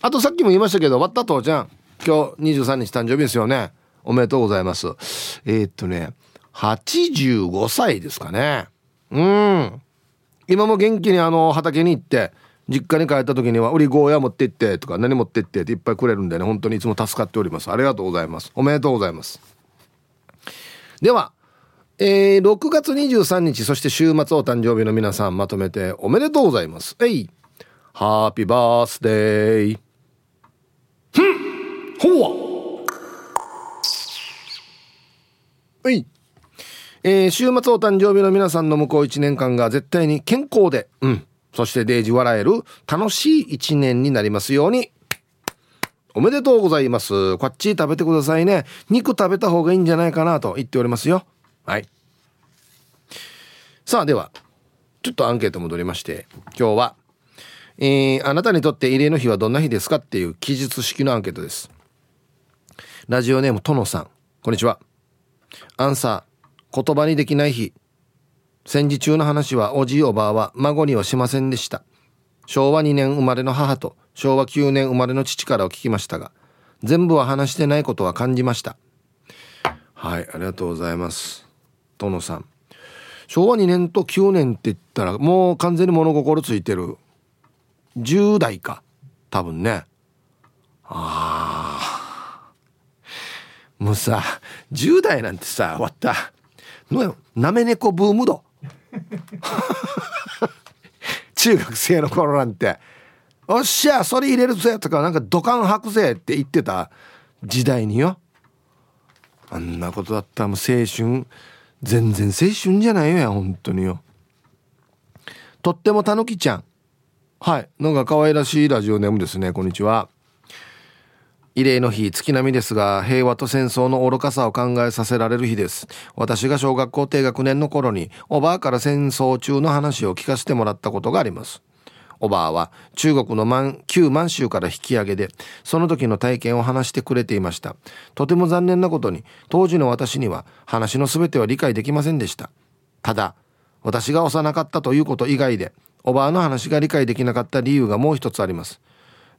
あとさっきも言いましたけど終わった父ちゃん今日23日誕生日ですよね。おめでとうございます。えー、っとね85歳ですかね。うん。今も元気にあの畑に行って実家に帰った時には「売りゴーヤ持って行って」とか「何持って行って」っていっぱいくれるんでね本当にいつも助かっております。ありがとうございます。おめでとうございます。ではえー、6月23日そして週末お誕生日の皆さんまとめておめでとうございますえいハッピーバースデーふんほわいえー、週末お誕生日の皆さんの向こう1年間が絶対に健康でうんそしてデイジ笑える楽しい一年になりますように。おめでとうございます。こっち食べてくださいね。肉食べた方がいいんじゃないかなと言っておりますよ。はい。さあ、では、ちょっとアンケート戻りまして、今日は、えー、あなたにとって慰霊の日はどんな日ですかっていう記述式のアンケートです。ラジオネーム、とのさん。こんにちは。アンサー、言葉にできない日。戦時中の話はおじいおばあは孫にはしませんでした昭和2年生まれの母と昭和9年生まれの父からを聞きましたが全部は話してないことは感じましたはいありがとうございます殿さん。昭和2年と9年って言ったらもう完全に物心ついてる。10代か。多分ね。ああもうさ10代なんてさ終わった。のなめ猫ブームド中学生の頃なんて「おっしゃそれ入れるぜ」とかなんか「土管吐くぜ」って言ってた時代によ。あんなことだったらもう青春。全然青春じゃないよや本当によ。とってもたぬきちゃん。はい。なんか可愛らしいラジオネームですね。こんにちは。慰霊の日月並みですが平和と戦争の愚かさを考えさせられる日です。私が小学校低学年の頃におばあから戦争中の話を聞かせてもらったことがあります。おばあは中国の満旧満州から引き上げでその時の体験を話してくれていました。とても残念なことに当時の私には話の全ては理解できませんでした。ただ私が幼かったということ以外でおばあの話が理解できなかった理由がもう一つあります。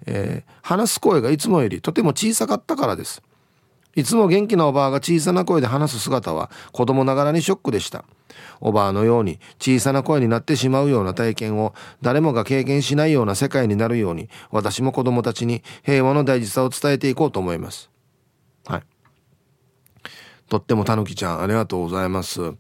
えー、話す声がいつもよりとても小さかったからです。いつも元気なおばあが小さな声で話す姿は子供ながらにショックでした。おばあのように小さな声になってしまうような体験を誰もが経験しないような世界になるように私も子供たちに平和の大事さを伝えていこうと思います。はい。とってもたぬきちゃんありがとうございます。う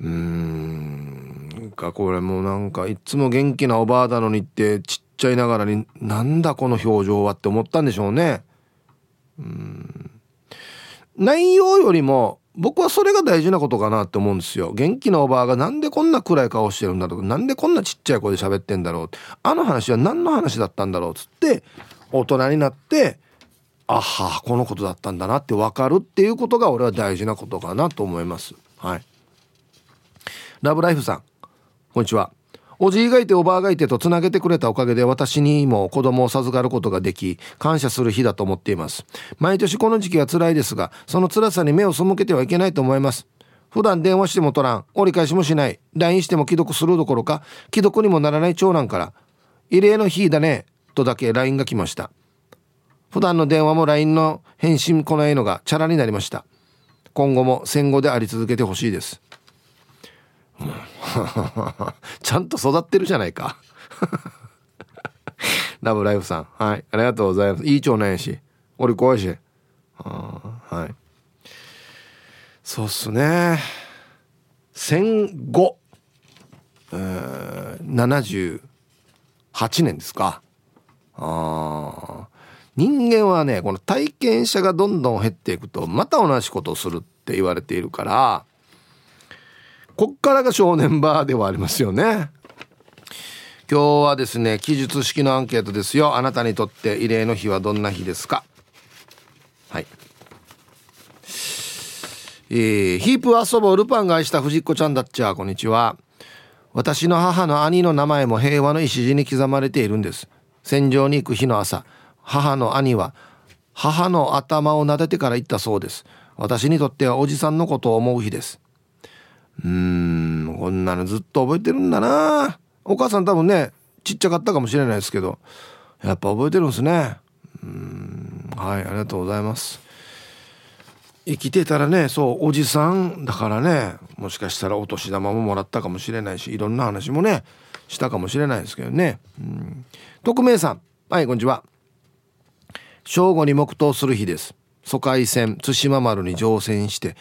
ーんかこれもなんかいつも元気なおばあだのにってちっちゃいながらになんだこの表情はって思ったんでしょうね。うん。内容よりも僕はそれが大事なことかなって思うんですよ。元気なおばあがなんでこんな暗い顔してるんだろう。なんでこんなちっちゃい声で喋ってんだろう。あの話は何の話だったんだろうっつって大人になってあはこのことだったんだなって分かるっていうことが俺は大事なことかなと思います。はい。ラブライフさんこんにちは。おじいがいておばあがいてとつなげてくれたおかげで私にも子供を授かることができ感謝する日だと思っています。毎年この時期は辛いですがその辛さに目を背けてはいけないと思います。普段電話しても取らん。折り返しもしない。LINE しても既読するどころか既読にもならない長男から異例の日だねとだけ LINE が来ました。普段の電話も LINE の返信来ないのがチャラになりました。今後も戦後であり続けてほしいです。ちゃんと育ってるじゃないか ラブライフさん。はい。ありがとうございます。いい長男やし。俺怖いし。はい。そうっすね。戦後、えー、78年ですか。あ人間はね、この体験者がどんどん減っていくと、また同じことをするって言われているから、こっからが正念場ではありますよね。今日はですね記述式のアンケートですよ。あなたにとって慰霊の日はどんな日ですか？はい。えー、ヒープ遊ぼうルパンが愛した藤子ちゃんだっちゃこんにちは。私の母の兄の名前も平和の礎に刻まれているんです。戦場に行く日の朝母の兄は母の頭を撫でてから行ったそうです。私にとってはおじさんのことを思う日です。うんこんなのずっと覚えてるんだな。お母さん多分ねちっちゃかったかもしれないですけどやっぱ覚えてるんですね。うんはいありがとうございます。生きてたらねそうおじさんだからねもしかしたらお年玉ももらったかもしれないしいろんな話もねしたかもしれないですけどね。うん。匿名さん。はいこんにちは。正午に黙祷する日です。疎開船対馬丸に乗船して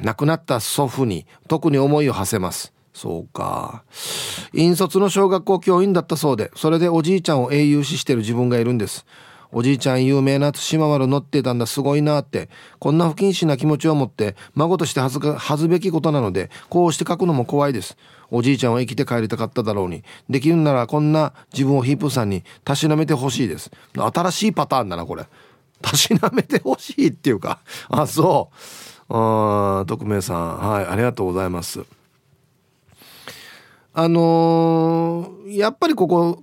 亡くなった祖父に特に思いを馳せます。そうか。引率の小学校教員だったそうでそれでおじいちゃんを英雄視してる自分がいるんです。おじいちゃん有名な対馬丸乗ってたんだすごいなってこんな不謹慎な気持ちを持って孫として恥ずか恥ずべきことなのでこうして書くのも怖いです。おじいちゃんは生きて帰りたかっただろうに。できるならこんな自分をヒープさんにたしなめてほしいです。新しいパターンだなこれ。たしなめてほしいっていうか。あそう。あ匿名さん。はいありがとうございます。あのー、やっぱりここ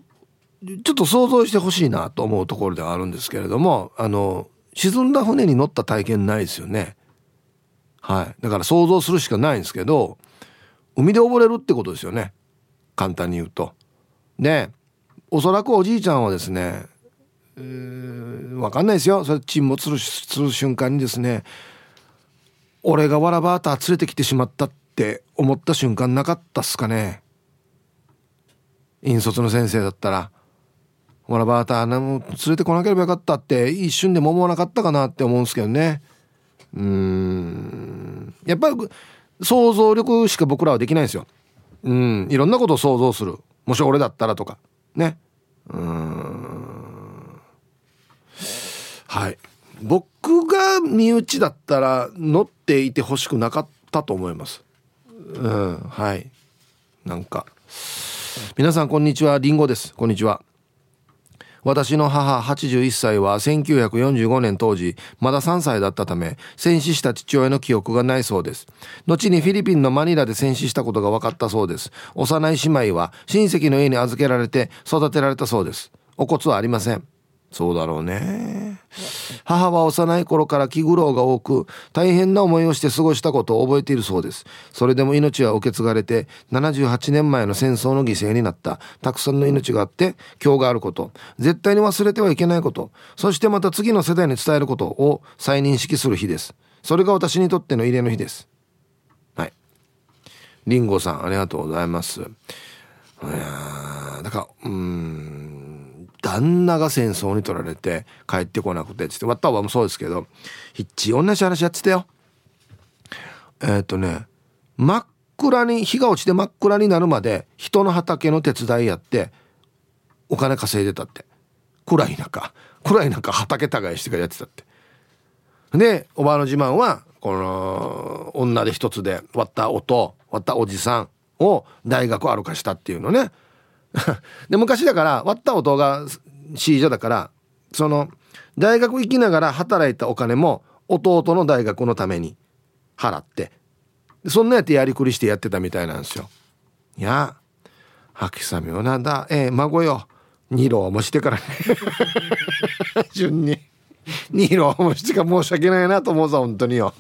ちょっと想像してほしいなと思うところではあるんですけれどもあの沈んだ船に乗った体験ないですよね。はい。だから想像するしかないんですけど海で溺れるってことですよね。簡単に言うと。でおそらくおじいちゃんはですねえー、分かんないですよ。それ沈没する瞬間にですね俺がわらバーター連れてきてしまったって思った瞬間なかったっすかね。引率の先生だったらわらバーター連れてこなければよかったって一瞬でも思わなかったかなって思うんですけどね。うん。やっぱり想像力しか僕らはできないんですよ。うん。いろんなことを想像する。もし俺だったらとか。ね。うん。はい。僕が身内だったら乗っていてほしくなかったと思います。うんはい。なんか。皆さんこんにちは。りんごです。こんにちは。私の母81歳は1945年当時まだ3歳だったため戦死した父親の記憶がないそうです。後にフィリピンのマニラで戦死したことが分かったそうです。幼い姉妹は親戚の家に預けられて育てられたそうです。お骨はありません。そうだろうね。母は幼い頃から気苦労が多く大変な思いをして過ごしたことを覚えているそうです。それでも命は受け継がれて78年前の戦争の犠牲になった。たくさんの命があって今日があること。絶対に忘れてはいけないこと。そしてまた次の世代に伝えることを再認識する日です。それが私にとっての慰霊の日です。はい。りんごさんありがとうございます。いやだからうん。旦那が戦争に取られて帰ってこなくてっつってわったわもそうですけどひっち同じ話やってたよえー、っとね真っ暗に日が落ちて真っ暗になるまで人の畑の手伝いやってお金稼いでたって。暗い中暗い中畑耕してからやってたって。でおばあの自慢はこの女で一つで割った音割ったおじさんを大学歩かしたっていうのね。で昔だから割った音が C 女だからその大学行きながら働いたお金も弟の大学のために払ってそんなやってやりくりしてやってたみたいなんですよ。いや吐きさみをなんだ。ええー、孫よ。二郎もしてからね。順に。二郎もしてから申し訳ないなと思うぞ本当によ。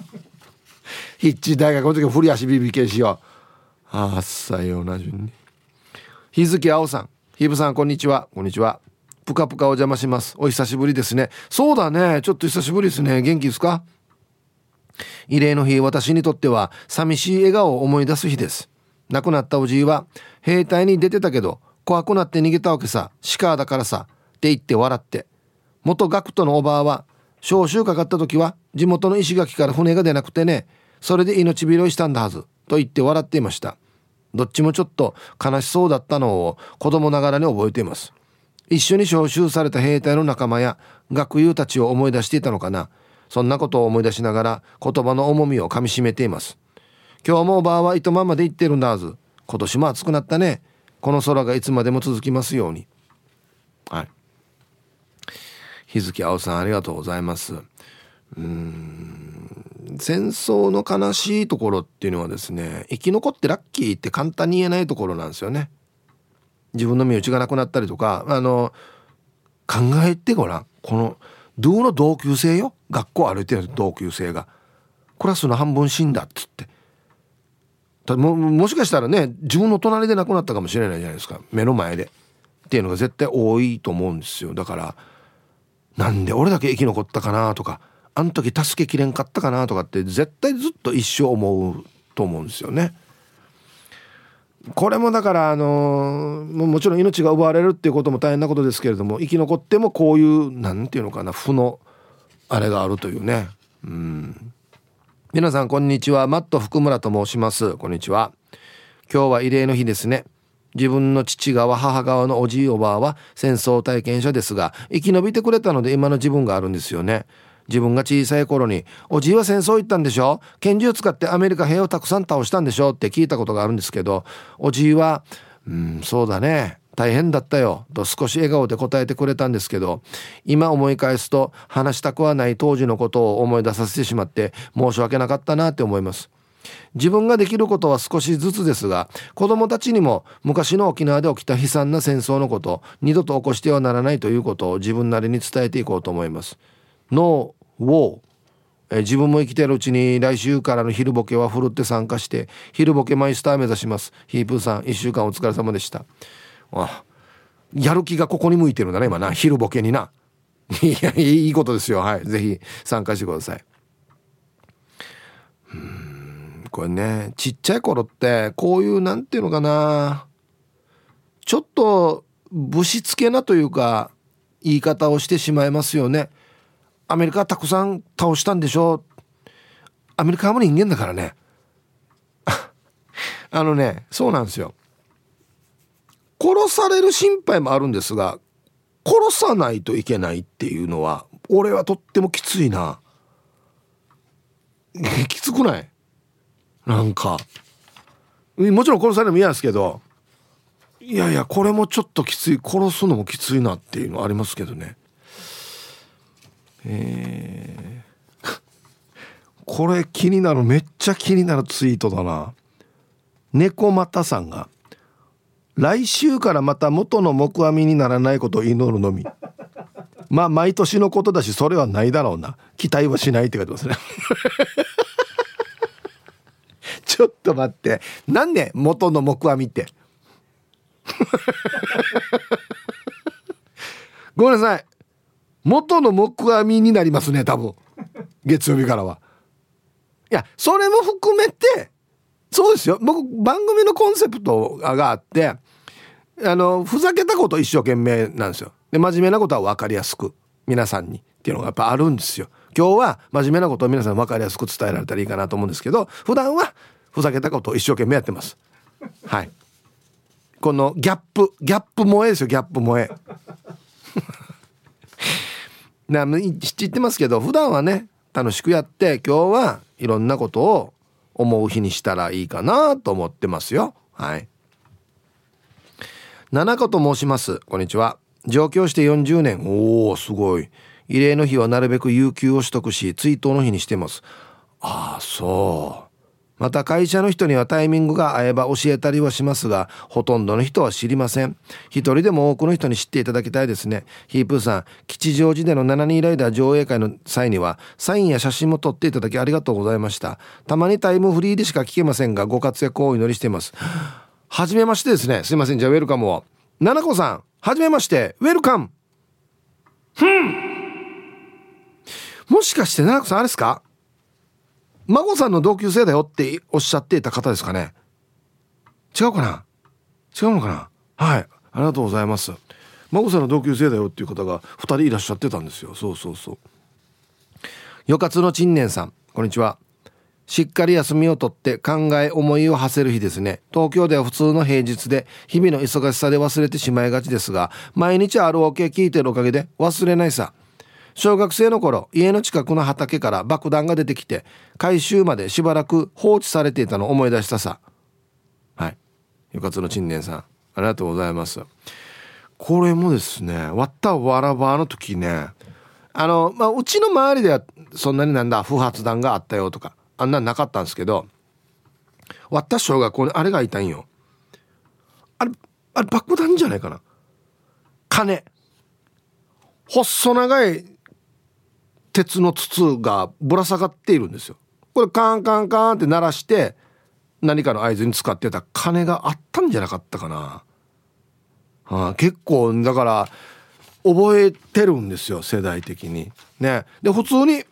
ヒッチ大学の時振り足ビビ系しよ。うあっさよな順に。日付青さん。ひぶさんこんにちは。こんにちは。ぷかぷかお邪魔します。お久しぶりですね。そうだね。ちょっと久しぶりですね。元気ですか？慰霊の日私にとっては寂しい笑顔を思い出す日です。亡くなったおじいは兵隊に出てたけど怖くなって逃げたわけさ。鹿だからさ。って言って笑って。元学徒のおばあは召集かかった時は地元の石垣から船が出なくてね。それで命拾いしたんだはず。と言って笑っていましたどっちもちょっと悲しそうだったのを子供ながらに覚えています。一緒に招集された兵隊の仲間や学友たちを思い出していたのかな。そんなことを思い出しながら言葉の重みをかみしめています。今日もおばあは糸満まで行ってるんだはず。今年も暑くなったね。この空がいつまでも続きますように。はい。日月青さんありがとうございます。うん。戦争の悲しいところっていうのはですね生き残ってラッキーって簡単に言えないところなんですよね。自分の身内がなくなったりとかあの考えてごらん。このドゥの同級生よ？学校歩いてる同級生が。クラスの半分死んだっつって。ももしかしたらね自分の隣で亡くなったかもしれないじゃないですか。目の前で。っていうのが絶対多いと思うんですよ。だからなんで俺だけ生き残ったかなとか。あの時助けきれんかったかなとかって絶対ずっと一生思うと思うんですよね。これもだからあのもちろん命が奪われるっていうことも大変なことですけれども生き残ってもこういう何て言うのかな負のあれがあるというね。うん。皆さんこんにちは。マット福村と申します。こんにちは。今日は慰霊の日ですね。自分の父側母側のおじいおばあは戦争体験者ですが生き延びてくれたので今の自分があるんですよね。自分が小さい頃に「おじいは戦争行ったんでしょ？拳銃使ってアメリカ兵をたくさん倒したんでしょ?」って聞いたことがあるんですけどおじいは「うんそうだね。大変だったよ」と少し笑顔で答えてくれたんですけど今思い返すと話したくはない当時のことを思い出させてしまって申し訳なかったなって思います。自分ができることは少しずつですが子供たちにも昔の沖縄で起きた悲惨な戦争のこと二度と起こしてはならないということを自分なりに伝えていこうと思います。ノーウォーえ自分も生きてるうちに来週からの昼ボケはふるって参加して昼ボケマイスター目指します。ヒープーさん1週間お疲れ様でした。あやる気がここに向いてるんだね今な。昼ボケにな。いやいいことですよ。はい。ぜひ参加してください。うんこれねちっちゃい頃ってこういうなんていうのかな。ちょっとぶしつけなというか言い方をしてしまいますよね。アメリカたくさん倒したんでしょアメリカも人間だからね。あのねそうなんですよ。殺される心配もあるんですが殺さないといけないっていうのは俺はとってもきついな。きつくない？なんか。もちろん殺されるのも嫌ですけど。いやいやこれもちょっときつい。殺すのもきついなっていうのありますけどね。えー、これ気になるめっちゃ気になるツイートだな。猫又さんが来週からまた元の木阿弥にならないことを祈るのみ。まあ毎年のことだしそれはないだろうな。期待はしないって書いてますね。ちょっと待って。なんで元の木阿弥って？ごめんなさい。元の木阿弥になりますね多分。月曜日からは。いやそれも含めてそうですよ。僕番組のコンセプトがあってあのふざけたこと一生懸命なんですよ。で真面目なことは分かりやすく皆さんにっていうのがやっぱあるんですよ。今日は真面目なことを皆さん分かりやすく伝えられたらいいかなと思うんですけど普段はふざけたことを一生懸命やってます。はい。このギャップギャップ萌えですよギャップ萌え。な知ってますけど普段はね楽しくやって今日はいろんなことを思う日にしたらいいかなと思ってますよ。はい。七子と申します。こんにちは。上京して40年。おおすごい。慰霊の日はなるべく有給を取得し追悼の日にしてます。ああそう。また会社の人にはタイミングが合えば教えたりはしますがほとんどの人は知りません。一人でも多くの人に知っていただきたいですね。ヒープーさん吉祥寺での7人ライダー上映会の際にはサインや写真も撮っていただきありがとうございました。たまにタイムフリーでしか聞けませんがご活躍をお祈りしています。はじめましてですね。すいません。じゃあウェルカムを。ななこさんはじめまして。ウェルカム。もしかしてななこさんあれですか？孫さんの同級生だよっておっしゃっていた方ですかね？違うかな？違うのかな？はい。ありがとうございます。孫さんの同級生だよっていう方が2人いらっしゃってたんですよ。そうそうそう。よかつの陳年さん。こんにちは。しっかり休みをとって考え思いを馳せる日ですね。東京では普通の平日で日々の忙しさで忘れてしまいがちですが毎日 ROK 聞いてるおかげで忘れないさ。小学生の頃家の近くの畑から爆弾が出てきて回収までしばらく放置されていたのを思い出したさ。はい。よかつの陳年さんありがとうございます。これもですね割ったわらばの時ねあのまあうちの周りではそんなになんだ不発弾があったよとかあんなんなかったんですけど割った小学校にあれがいたんよ。あれあれ爆弾じゃないかな。金。細長い鉄の筒がぶら下がっているんですよ。これカンカンカンって鳴らして何かの合図に使ってた金があったんじゃなかったかな、はあ、結構だから覚えてるんですよ世代的に。ね。で普通に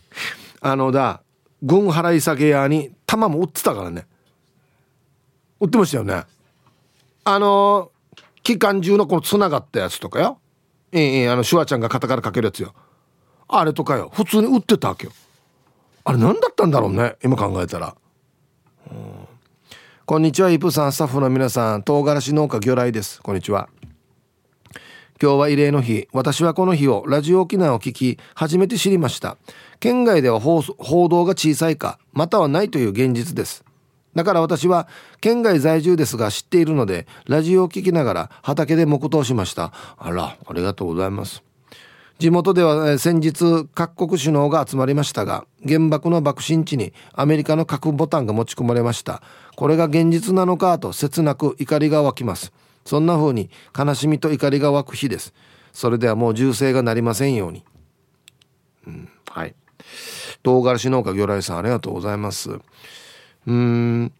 あのだ軍払い下げ屋に弾も売ってたからね。売ってましたよね。あの機関銃のこのつながったやつとかよ。ええあのシュワちゃんが肩からかけるやつよ。あれとかよ。普通に売ってたわけよ。あれ何だったんだろうね。今考えたら、うん、こんにちはイプさん。スタッフの皆さん。唐辛子農家魚雷です。こんにちは。今日は慰霊の日。私はこの日をラジオ沖縄を聞き初めて知りました。県外では報道が小さいかまたはないという現実です。だから私は県外在住ですが知っているのでラジオを聞きながら畑で黙祷しました。あらありがとうございます。地元では先日各国首脳が集まりましたが原爆の爆心地にアメリカの核ボタンが持ち込まれました。これが現実なのかと切なく怒りが湧きます。そんな風に悲しみと怒りが湧く日です。それではもう銃声がなりませんように、うん、はい。唐辛子農家魚雷さんありがとうございます。うん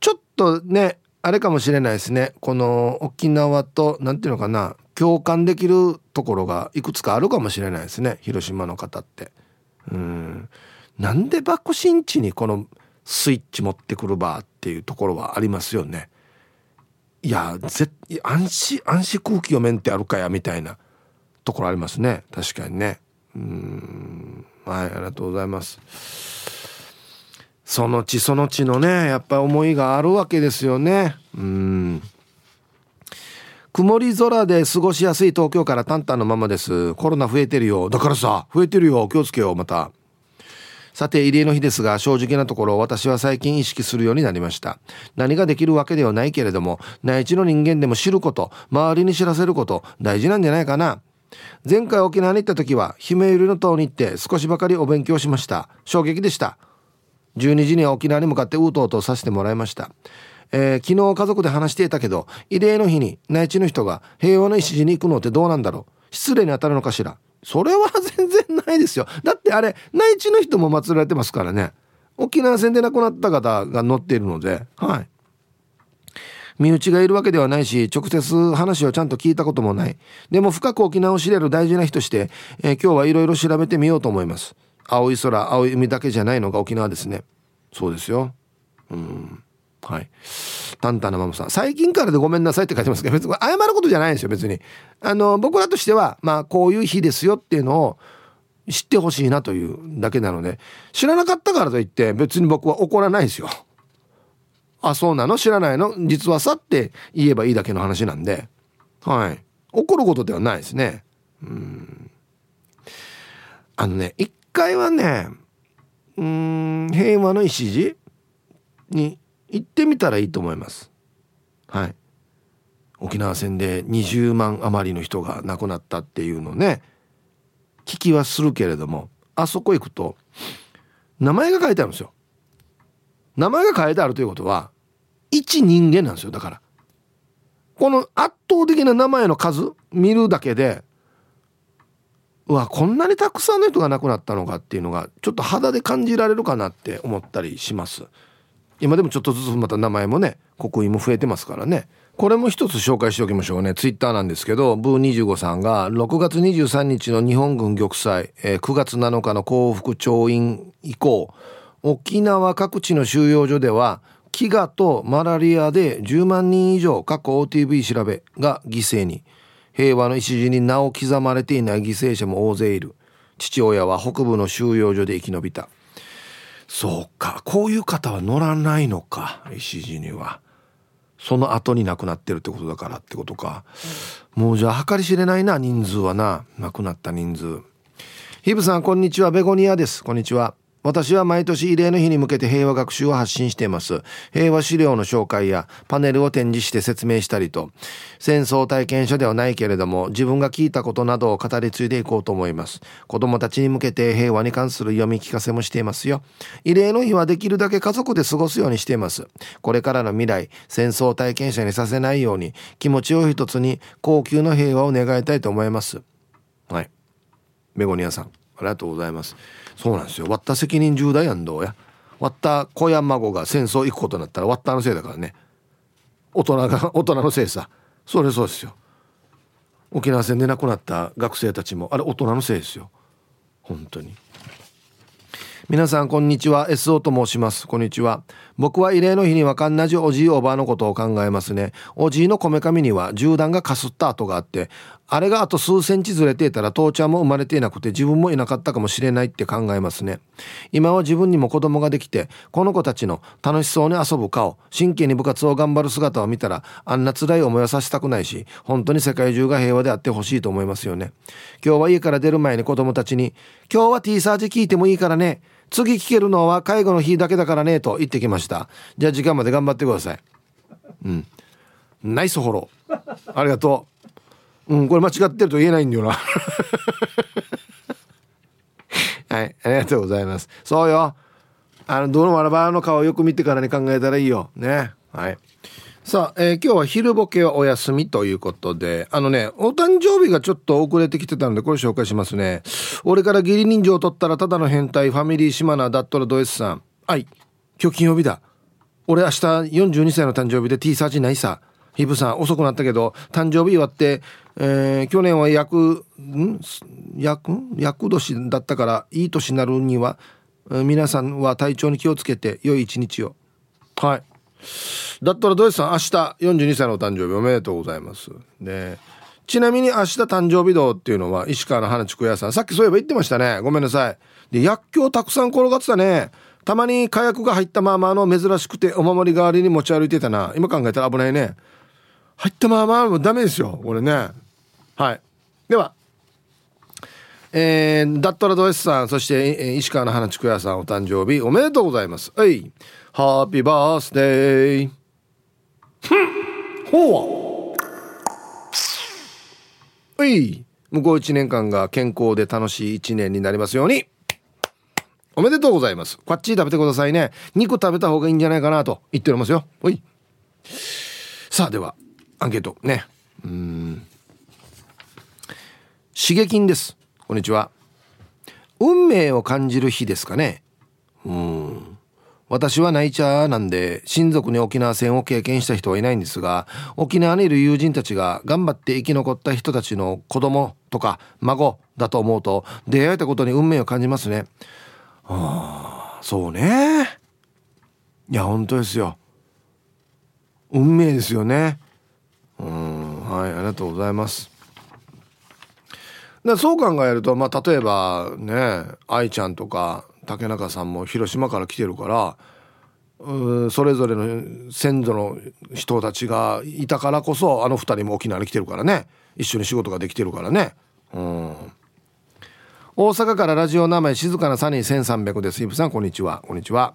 ちょっとねあれかもしれないですね。この沖縄と何ていうのかな。共感できるところがいくつかあるかもしれないですね。広島の方って。うん。なんで爆心地にこのスイッチ持ってくるばっていうところはありますよね。いやぜ安心安心空気読めんってあるかやみたいなところありますね。確かにね。うん。はいありがとうございます。その地その地のねやっぱり思いがあるわけですよね。うん。曇り空で過ごしやすい東京からタンタンのままです。コロナ増えてるよ。だからさ増えてるよ。気をつけようまた。さて入江の日ですが正直なところ私は最近意識するようになりました。何ができるわけではないけれども内地の人間でも知ること周りに知らせること大事なんじゃないかな。前回沖縄に行った時は姫百合の塔に行って少しばかりお勉強しました。衝撃でした。12時には沖縄に向かってうとうとさせてもらいました。えー、昨日家族で話していたけど慰霊の日に内地の人が平和の礎に行くのってどうなんだろう。失礼に当たるのかしら。それは全然ないですよ。だってあれ内地の人も祀られてますからね。沖縄戦で亡くなった方が乗っているので。はい。身内がいるわけではないし直接話をちゃんと聞いたこともない。でも深く沖縄を知れる大事な日として、えー、今日はいろいろ調べてみようと思います。青い空青い海だけじゃないのが沖縄ですね。そうですよ。うん。はい。タンタンなママさん。最近からでごめんなさいって書いてますけど、別に謝ることじゃないんですよ、別に。あの、僕らとしては、まあ、こういう日ですよっていうのを知ってほしいなというだけなので、知らなかったからといって、別に僕は怒らないですよ。あ、そうなの？知らないの？実はさって言えばいいだけの話なんで。はい。怒ることではないですね。うん。あのね、一回はねうん平和の礎に行ってみたらいいと思います。はい。沖縄戦で20万余りの人が亡くなったっていうのね。聞きはするけれどもあそこ行くと名前が書いてあるんですよ。名前が書いてあるということは一人間なんですよだから。この圧倒的な名前の数見るだけでうわこんなにたくさんの人が亡くなったのかっていうのがちょっと肌で感じられるかなって思ったりします。今でもちょっとずつまた名前もね刻印も増えてますからね。これも一つ紹介しておきましょうね。ツイッターなんですけどブー25さんが6月23日の日本軍玉砕、えー、9月7日の幸福調印以降沖縄各地の収容所では飢餓とマラリアで10万人以上過去 OTV 調べが犠牲に。平和の礎に名を刻まれていない犠牲者も大勢いる。父親は北部の収容所で生き延びた。そうか。こういう方は乗らないのか。礎には。その後に亡くなってるってことだからってことか、うん、もうじゃあ計り知れないな人数はな。亡くなった人数。ヒブさんこんにちは。ベゴニアです。こんにちは私は毎年慰霊の日に向けて平和学習を発信しています。平和資料の紹介やパネルを展示して説明したりと、戦争体験者ではないけれども、自分が聞いたことなどを語り継いでいこうと思います。子供たちに向けて平和に関する読み聞かせもしていますよ。慰霊の日はできるだけ家族で過ごすようにしています。これからの未来、戦争体験者にさせないように、気持ちを一つに高級の平和を願いたいと思います。はい。ベゴニアさん、ありがとうございます。そうなんですよ。割った責任重大やんどうや。割った子や孫が戦争行くことになったら割ったのせいだからね。大人が 大人のせいさ。それそうですよ。沖縄戦で亡くなった学生たちもあれ大人のせいですよ。本当に。皆さんこんにちは。SO と申します。こんにちは。僕は慰霊の日にはかんなじおじいおばあのことを考えますね。おじいのこめかみには銃弾がかすった跡があってあれがあと数センチずれていたら父ちゃんも生まれていなくて自分もいなかったかもしれないって考えますね。今は自分にも子供ができてこの子たちの楽しそうに遊ぶ顔真剣に部活を頑張る姿を見たらあんな辛い思いをさせたくないし本当に世界中が平和であってほしいと思いますよね。今日は家から出る前に子供たちに今日は T サージ聞いてもいいからね。次聞けるのは介護の日だけだからねと言ってきました。じゃあ時間まで頑張ってください。うん。ナイスフォロー。ありがとう。うんこれ間違ってると言えないんだよな。はいありがとうございます。そうよ。あのどのわらばの顔をよく見てからに考えたらいいよ。ね。はい。さあ、えー、今日は昼ボケはお休みということで、あのね、お誕生日がちょっと遅れてきてたんで、これ紹介しますね。俺から義理人情を取ったらただの変態、ファミリー島名だったらド S さん。はい、今日金曜日だ。俺明日42歳の誕生日で T サージないさ。ヒブさん、遅くなったけど、誕生日祝って、えー、去年は役、ん？役役年だったから、いい年になるには、皆さんは体調に気をつけて、良い一日を。はい。だったらドイツさん明日42歳のお誕生日おめでとうございます。でちなみに明日誕生日堂っていうのは石川の花竹屋さんさっきそういえば言ってましたね。ごめんなさい。で薬莢たくさん転がってたね。たまに火薬が入ったままの珍しくてお守り代わりに持ち歩いてたな。今考えたら危ないね。入ったままもダメですよ。これね。はい。ではえー、ダットラド S さんそして、えー、石川の花竹屋さんお誕生日おめでとうございます。はい。ハッピーバースデーほう。はい。向こう1年間が健康で楽しい1年になりますように。おめでとうございます。こっち食べてくださいね。2個食べた方がいいんじゃないかなと言っておりますよ。はい。さあではアンケート。ね。うん。刺激です。こんにちは。運命を感じる日ですかね。うん私はナイチャーなんで親族に沖縄戦を経験した人はいないんですが沖縄にいる友人たちが頑張って生き残った人たちの子供とか孫だと思うと出会えたことに運命を感じますね。ああそうね。いや本当ですよ。運命ですよね。うんはいありがとうございます。そう考えるとまあ例えばね愛ちゃんとか竹中さんも広島から来てるからそれぞれの先祖の人たちがいたからこそあの2人も沖縄に来てるからね。一緒に仕事ができてるからね。うん。大阪からラジオ名前静かなサニー1300です。イブさんこんにちは。こんにちは。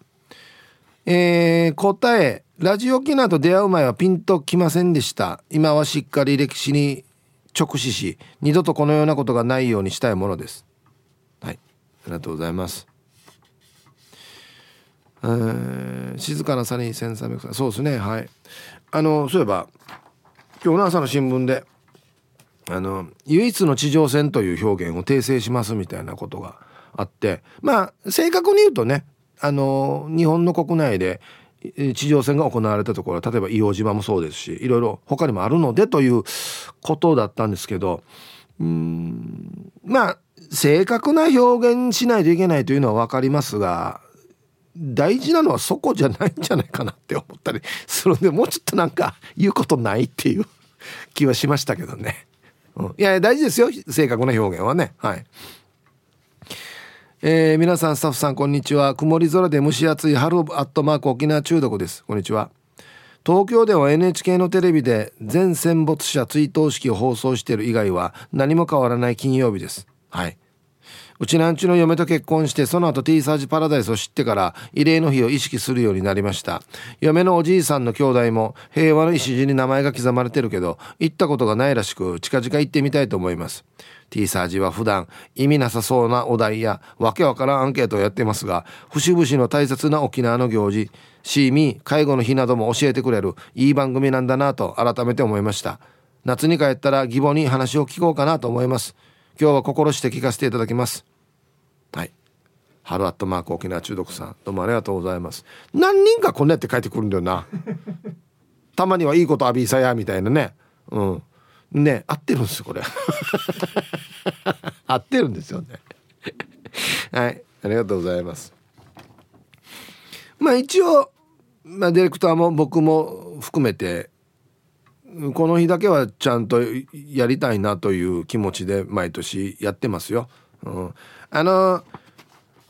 えー、答えラジオ機能と出会う前はピンときませんでした。今はしっかり歴史に直視し二度とこのようなことがないようにしたいものです。はい。ありがとうございます。え、静かなサニー1300さん。そうですね。はい。あのそういえば今日の朝の新聞であの唯一の地上戦という表現を訂正しますみたいなことがあってまあ正確に言うとねあの日本の国内で地上戦が行われたところ例えば硫黄島もそうですしいろいろ他にもあるのでということだったんですけどうんまあ正確な表現しないといけないというのは分かりますが大事なのはそこじゃないんじゃないかなって思ったりするんでもうちょっとなんか言うことないっていう気はしましたけどね。うん、いや大事ですよ。正確な表現はね。はい。えー、皆さんスタッフさんこんにちは。曇り空で蒸し暑い春アットマーク沖縄中毒です。こんにちは。東京では NHK のテレビで全戦没者追悼式を放送している以外は何も変わらない金曜日です。はい。うちなんちの嫁と結婚してその後 T サージパラダイスを知ってから慰霊の日を意識するようになりました。嫁のおじいさんの兄弟も平和の礎に名前が刻まれてるけど行ったことがないらしく近々行ってみたいと思います。T サージは普段意味なさそうなお題やわけわからんアンケートをやってますが節々の大切な沖縄の行事シーミー介護の日なども教えてくれるいい番組なんだなと改めて思いました。夏に帰ったら義母に話を聞こうかなと思います。今日は心して聞かせていただきます。はい。春アットマーク沖縄中毒さん。どうもありがとうございます。何人かこんなやって帰ってくるんだよな。たまにはいいことアビーサやみたいなね。うん。ね合ってるんですよこれ。合ってるんですよね。はい。ありがとうございます。まあ一応、まあ、ディレクターも僕も含めてこの日だけはちゃんとやりたいなという気持ちで毎年やってますよ。うん、あの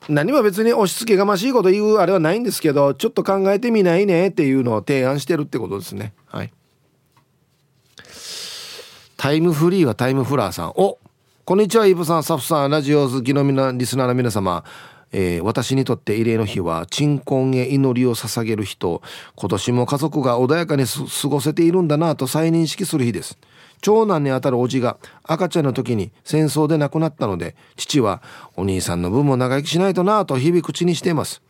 何も別に押し付けがましいこと言うあれはないんですけどちょっと考えてみないねっていうのを提案してるってことですね。はい。タイムフリーはタイムフラーさん。おこんにちはイブさんサフさんラジオ好きのみなリスナーの皆様。えー、私にとって慰霊の日は鎮魂へ祈りを捧げる日と今年も家族が穏やかに過ごせているんだなと再認識する日です。長男にあたる叔父が赤ちゃんの時に戦争で亡くなったので父はお兄さんの分も長生きしないとなと日々口にしています。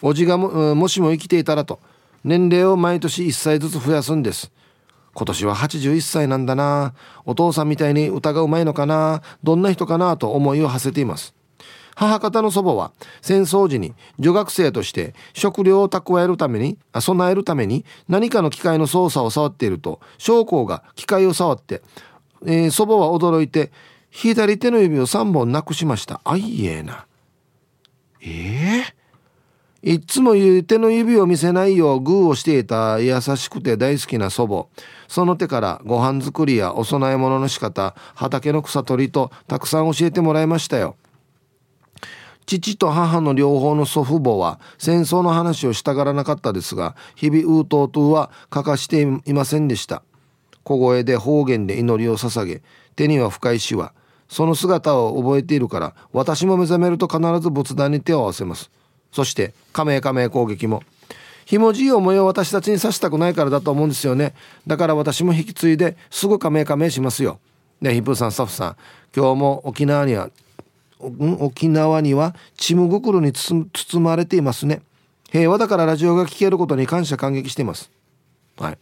叔父がもしも生きていたらと年齢を毎年1歳ずつ増やすんです。今年は81歳なんだな。お父さんみたいに歌がうまいのかな。どんな人かなと思いを馳せています。母方の祖母は戦争時に女学生として食料を蓄えるために備えるために何かの機械の操作を触っていると将校が機械を触って、えー、祖母は驚いて左手の指を3本なくしました。あいえな。ええー、いつも手の指を見せないようグーをしていた優しくて大好きな祖母。その手からご飯作りやお供え物の仕方畑の草取りとたくさん教えてもらいましたよ。父と母の両方の祖父母は戦争の話をしたがらなかったですが日々ウートートゥは欠かしていませんでした。小声で方言で祈りを捧げ手には深い死はその姿を覚えているから私も目覚めると必ず仏壇に手を合わせます。そして加盟加盟攻撃も。ひもじい思いを私たちにさせたくないからだと思うんですよね。だから私も引き継いですぐ加盟加盟しますよ。ねヒップさんスタッフさん今日も沖縄には沖縄にはチム袋に包まれていますね。平和だからラジオが聴けることに感謝感激しています。はい。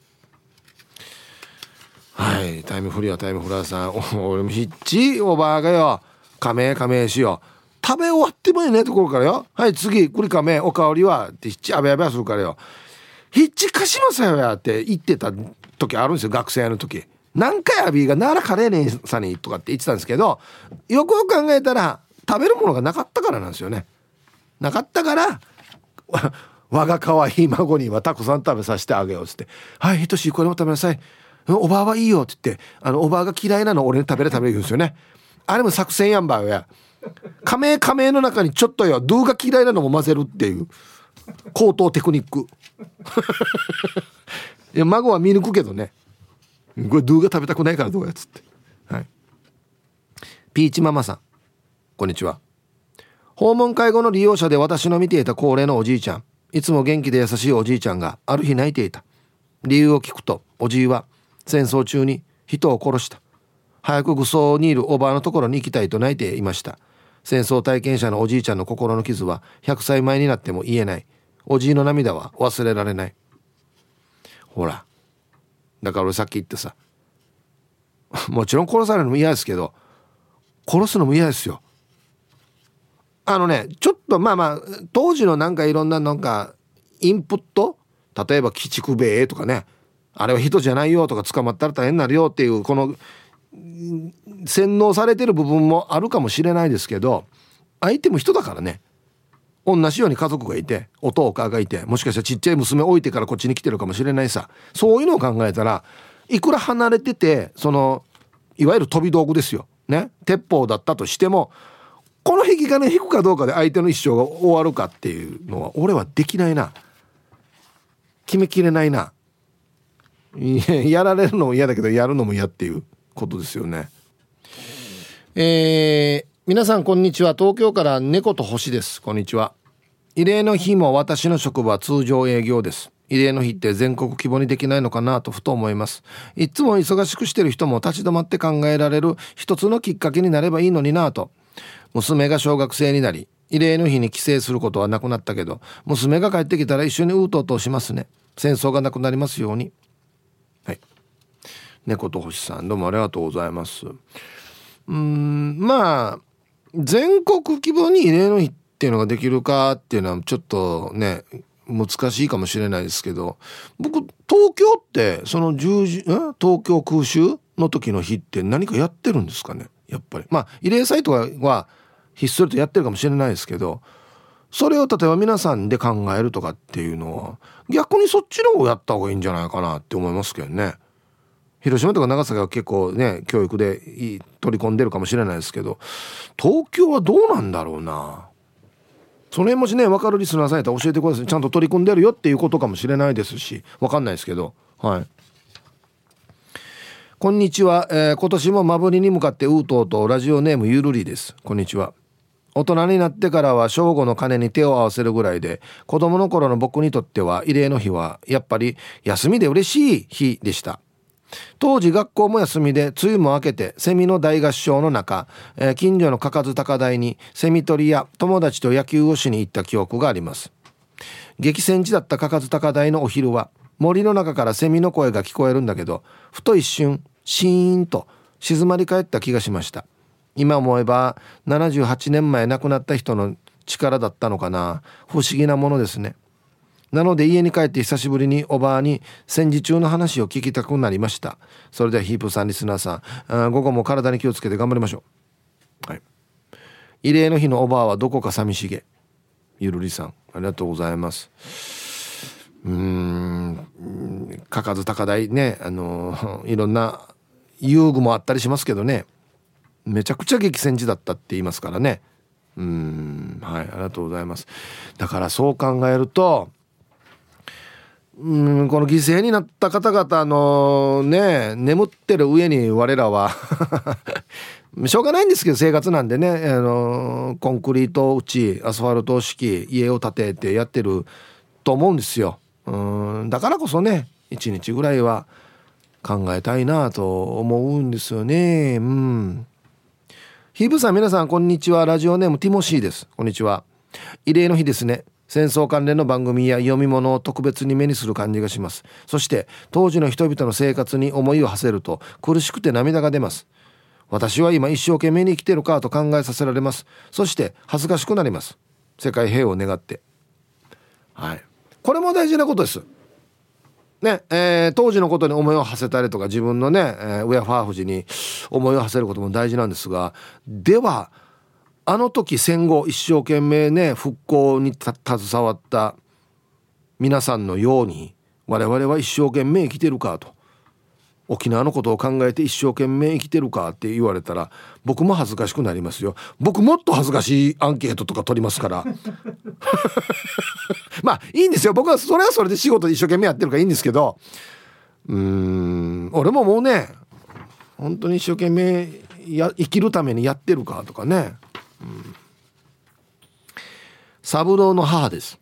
はい。タイムフリーはタイムフラーさん。俺もひっちおばあがよ。加盟加盟しよう。食べ終わってもいいねところからよ。はい次。これ加盟おかわりはってひっちあべあべするからよ。ひっち貸しますよやって言ってた時あるんですよ学生の時。何回アビーが奈良カレー姉さんにとかって言ってたんですけどよくよく考えたら食べるものがなかったからなんですよね。なかったから 我が可愛い孫にはたくさん食べさせてあげようっつって「はいひとしこれも食べなさい。おばあはいいよ」って言ってあのおばあが嫌いなの俺に食べれ食べれ言うんですよね。あれも作戦やんばよや。仮名仮名の中にちょっとよドゥが嫌いなのも混ぜるっていう高等テクニック。いや孫は見抜くけどね。これドゥが食べたくないからどうやっつって。はい。ピーチママさん。こんにちは。訪問介護の利用者で私の見ていた高齢のおじいちゃん。いつも元気で優しいおじいちゃんがある日泣いていた。理由を聞くとおじいは戦争中に人を殺した。早く愚装にいるおばあのところに行きたいと泣いていました。戦争体験者のおじいちゃんの心の傷は100歳前になっても言えない。おじいの涙は忘れられない。ほら。だから俺さっき言ってさ。もちろん殺されるのも嫌ですけど殺すのも嫌ですよ。あのねちょっとまあまあ当時のなんかいろんななんかインプット例えば鬼畜米とかねあれは人じゃないよとか捕まったら大変になるよっていうこの洗脳されてる部分もあるかもしれないですけど相手も人だからね同じように家族がいてお父かがいてもしかしたらちっちゃい娘置いてからこっちに来てるかもしれないさそういうのを考えたらいくら離れててそのいわゆる飛び道具ですよ。ね。鉄砲だったとしてもこの引き金引くかどうかで相手の一生が終わるかっていうのは俺はできないな。決めきれないな。やられるのも嫌だけどやるのも嫌っていうことですよね。えー、皆さんこんにちは。東京から猫と星です。こんにちは。慰霊の日も私の職場は通常営業です。慰霊の日って全国規模にできないのかなとふと思います。いつも忙しくしてる人も立ち止まって考えられる一つのきっかけになればいいのになと。娘が小学生になり慰霊の日に帰省することはなくなったけど娘が帰ってきたら一緒にうとうとしますね。戦争がなくなりますように。はい。猫と星さんどうもありがとうございます。うんまあ全国規模に慰霊の日っていうのができるかっていうのはちょっとね難しいかもしれないですけど僕東京ってその十字東京空襲の時の日って何かやってるんですかね？やっぱり。まあ慰霊祭とかはひっそりとやってるかもしれないですけどそれを例えば皆さんで考えるとかっていうのは逆にそっちの方をやった方がいいんじゃないかなって思いますけどね。広島とか長崎は結構ね教育で取り込んでるかもしれないですけど東京はどうなんだろうな。その辺もしね分かるリスナーさんやったら教えてください。ちゃんと取り組んでるよっていうことかもしれないですし分かんないですけど。はい。こんにちは、えー、今年もマブリに向かってうとうとラジオネームゆるりです。こんにちは。大人になってからは正午の鐘に手を合わせるぐらいで子供の頃の僕にとっては慰霊の日はやっぱり休みで嬉しい日でした。当時学校も休みで梅雨も明けてセミの大合唱の中、えー、近所のかかず高台にセミ取りや友達と野球をしに行った記憶があります。激戦地だったかかず高台のお昼は森の中からセミの声が聞こえるんだけどふと一瞬シーンと静まり返った気がしました。今思えば78年前亡くなった人の力だったのかな。不思議なものですね。なので家に帰って久しぶりにおばあに戦時中の話を聞きたくなりました。それではヒープさんリスナーさん午後も体に気をつけて頑張りましょう。はい。慰霊の日のおばあはどこか寂しげ。ゆるりさんありがとうございます。うんかかず高台ねあのいろんな遊具もあったりしますけどね。めちゃくちゃ激戦地だったって言いますからね。うんはいありがとうございます。だからそう考えるとうんこの犠牲になった方々のね眠ってる上に我らは しょうがないんですけど生活なんでね。あのコンクリート打ちアスファルト式家を建ててやってると思うんですよ。うんだからこそね一日ぐらいは考えたいなと思うんですよね。うん。ヒブさん皆さんこんにちは。ラジオネームティモシーです。こんにちは。慰霊の日ですね。戦争関連の番組や読み物を特別に目にする感じがします。そして当時の人々の生活に思いを馳せると苦しくて涙が出ます。私は今一生懸命に生きてるかと考えさせられます。そして恥ずかしくなります。世界平和を願って。はい。これも大事なことです。ねえー、当時のことに思いを馳せたりとか自分のね、えー、ウェアファーフジに思いを馳せることも大事なんですがではあの時戦後一生懸命ね復興に携わった皆さんのように我々は一生懸命生きてるかと。沖縄のことを考えて一生懸命生きてるかって言われたら僕も恥ずかしくなりますよ。僕もっと恥ずかしいアンケートとか取りますから。まあいいんですよ。僕はそれはそれで仕事一生懸命やってるからいいんですけど。うーん俺ももうね本当に一生懸命や生きるためにやってるかとかね。うん、サブローの母です。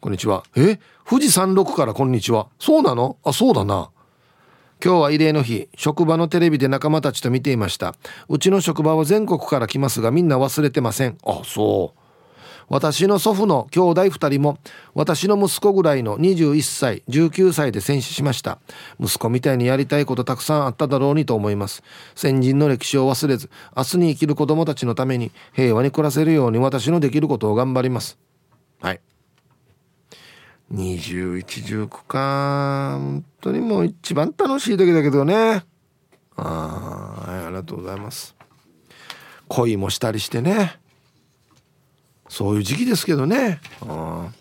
こんにちは。え？富士山麓からこんにちは。そうなの？あそうだな。今日は慰霊の日職場のテレビで仲間たちと見ていました。うちの職場は全国から来ますがみんな忘れてません。あそう。私の祖父の兄弟2人も私の息子ぐらいの21歳19歳で戦死しました。息子みたいにやりたいことたくさんあっただろうにと思います。先人の歴史を忘れず明日に生きる子供たちのために平和に暮らせるように私のできることを頑張ります。はい2119か。本当にもう一番楽しい時だけどね。ああ、はい、ありがとうございます。恋もしたりしてね。そういう時期ですけどね。うん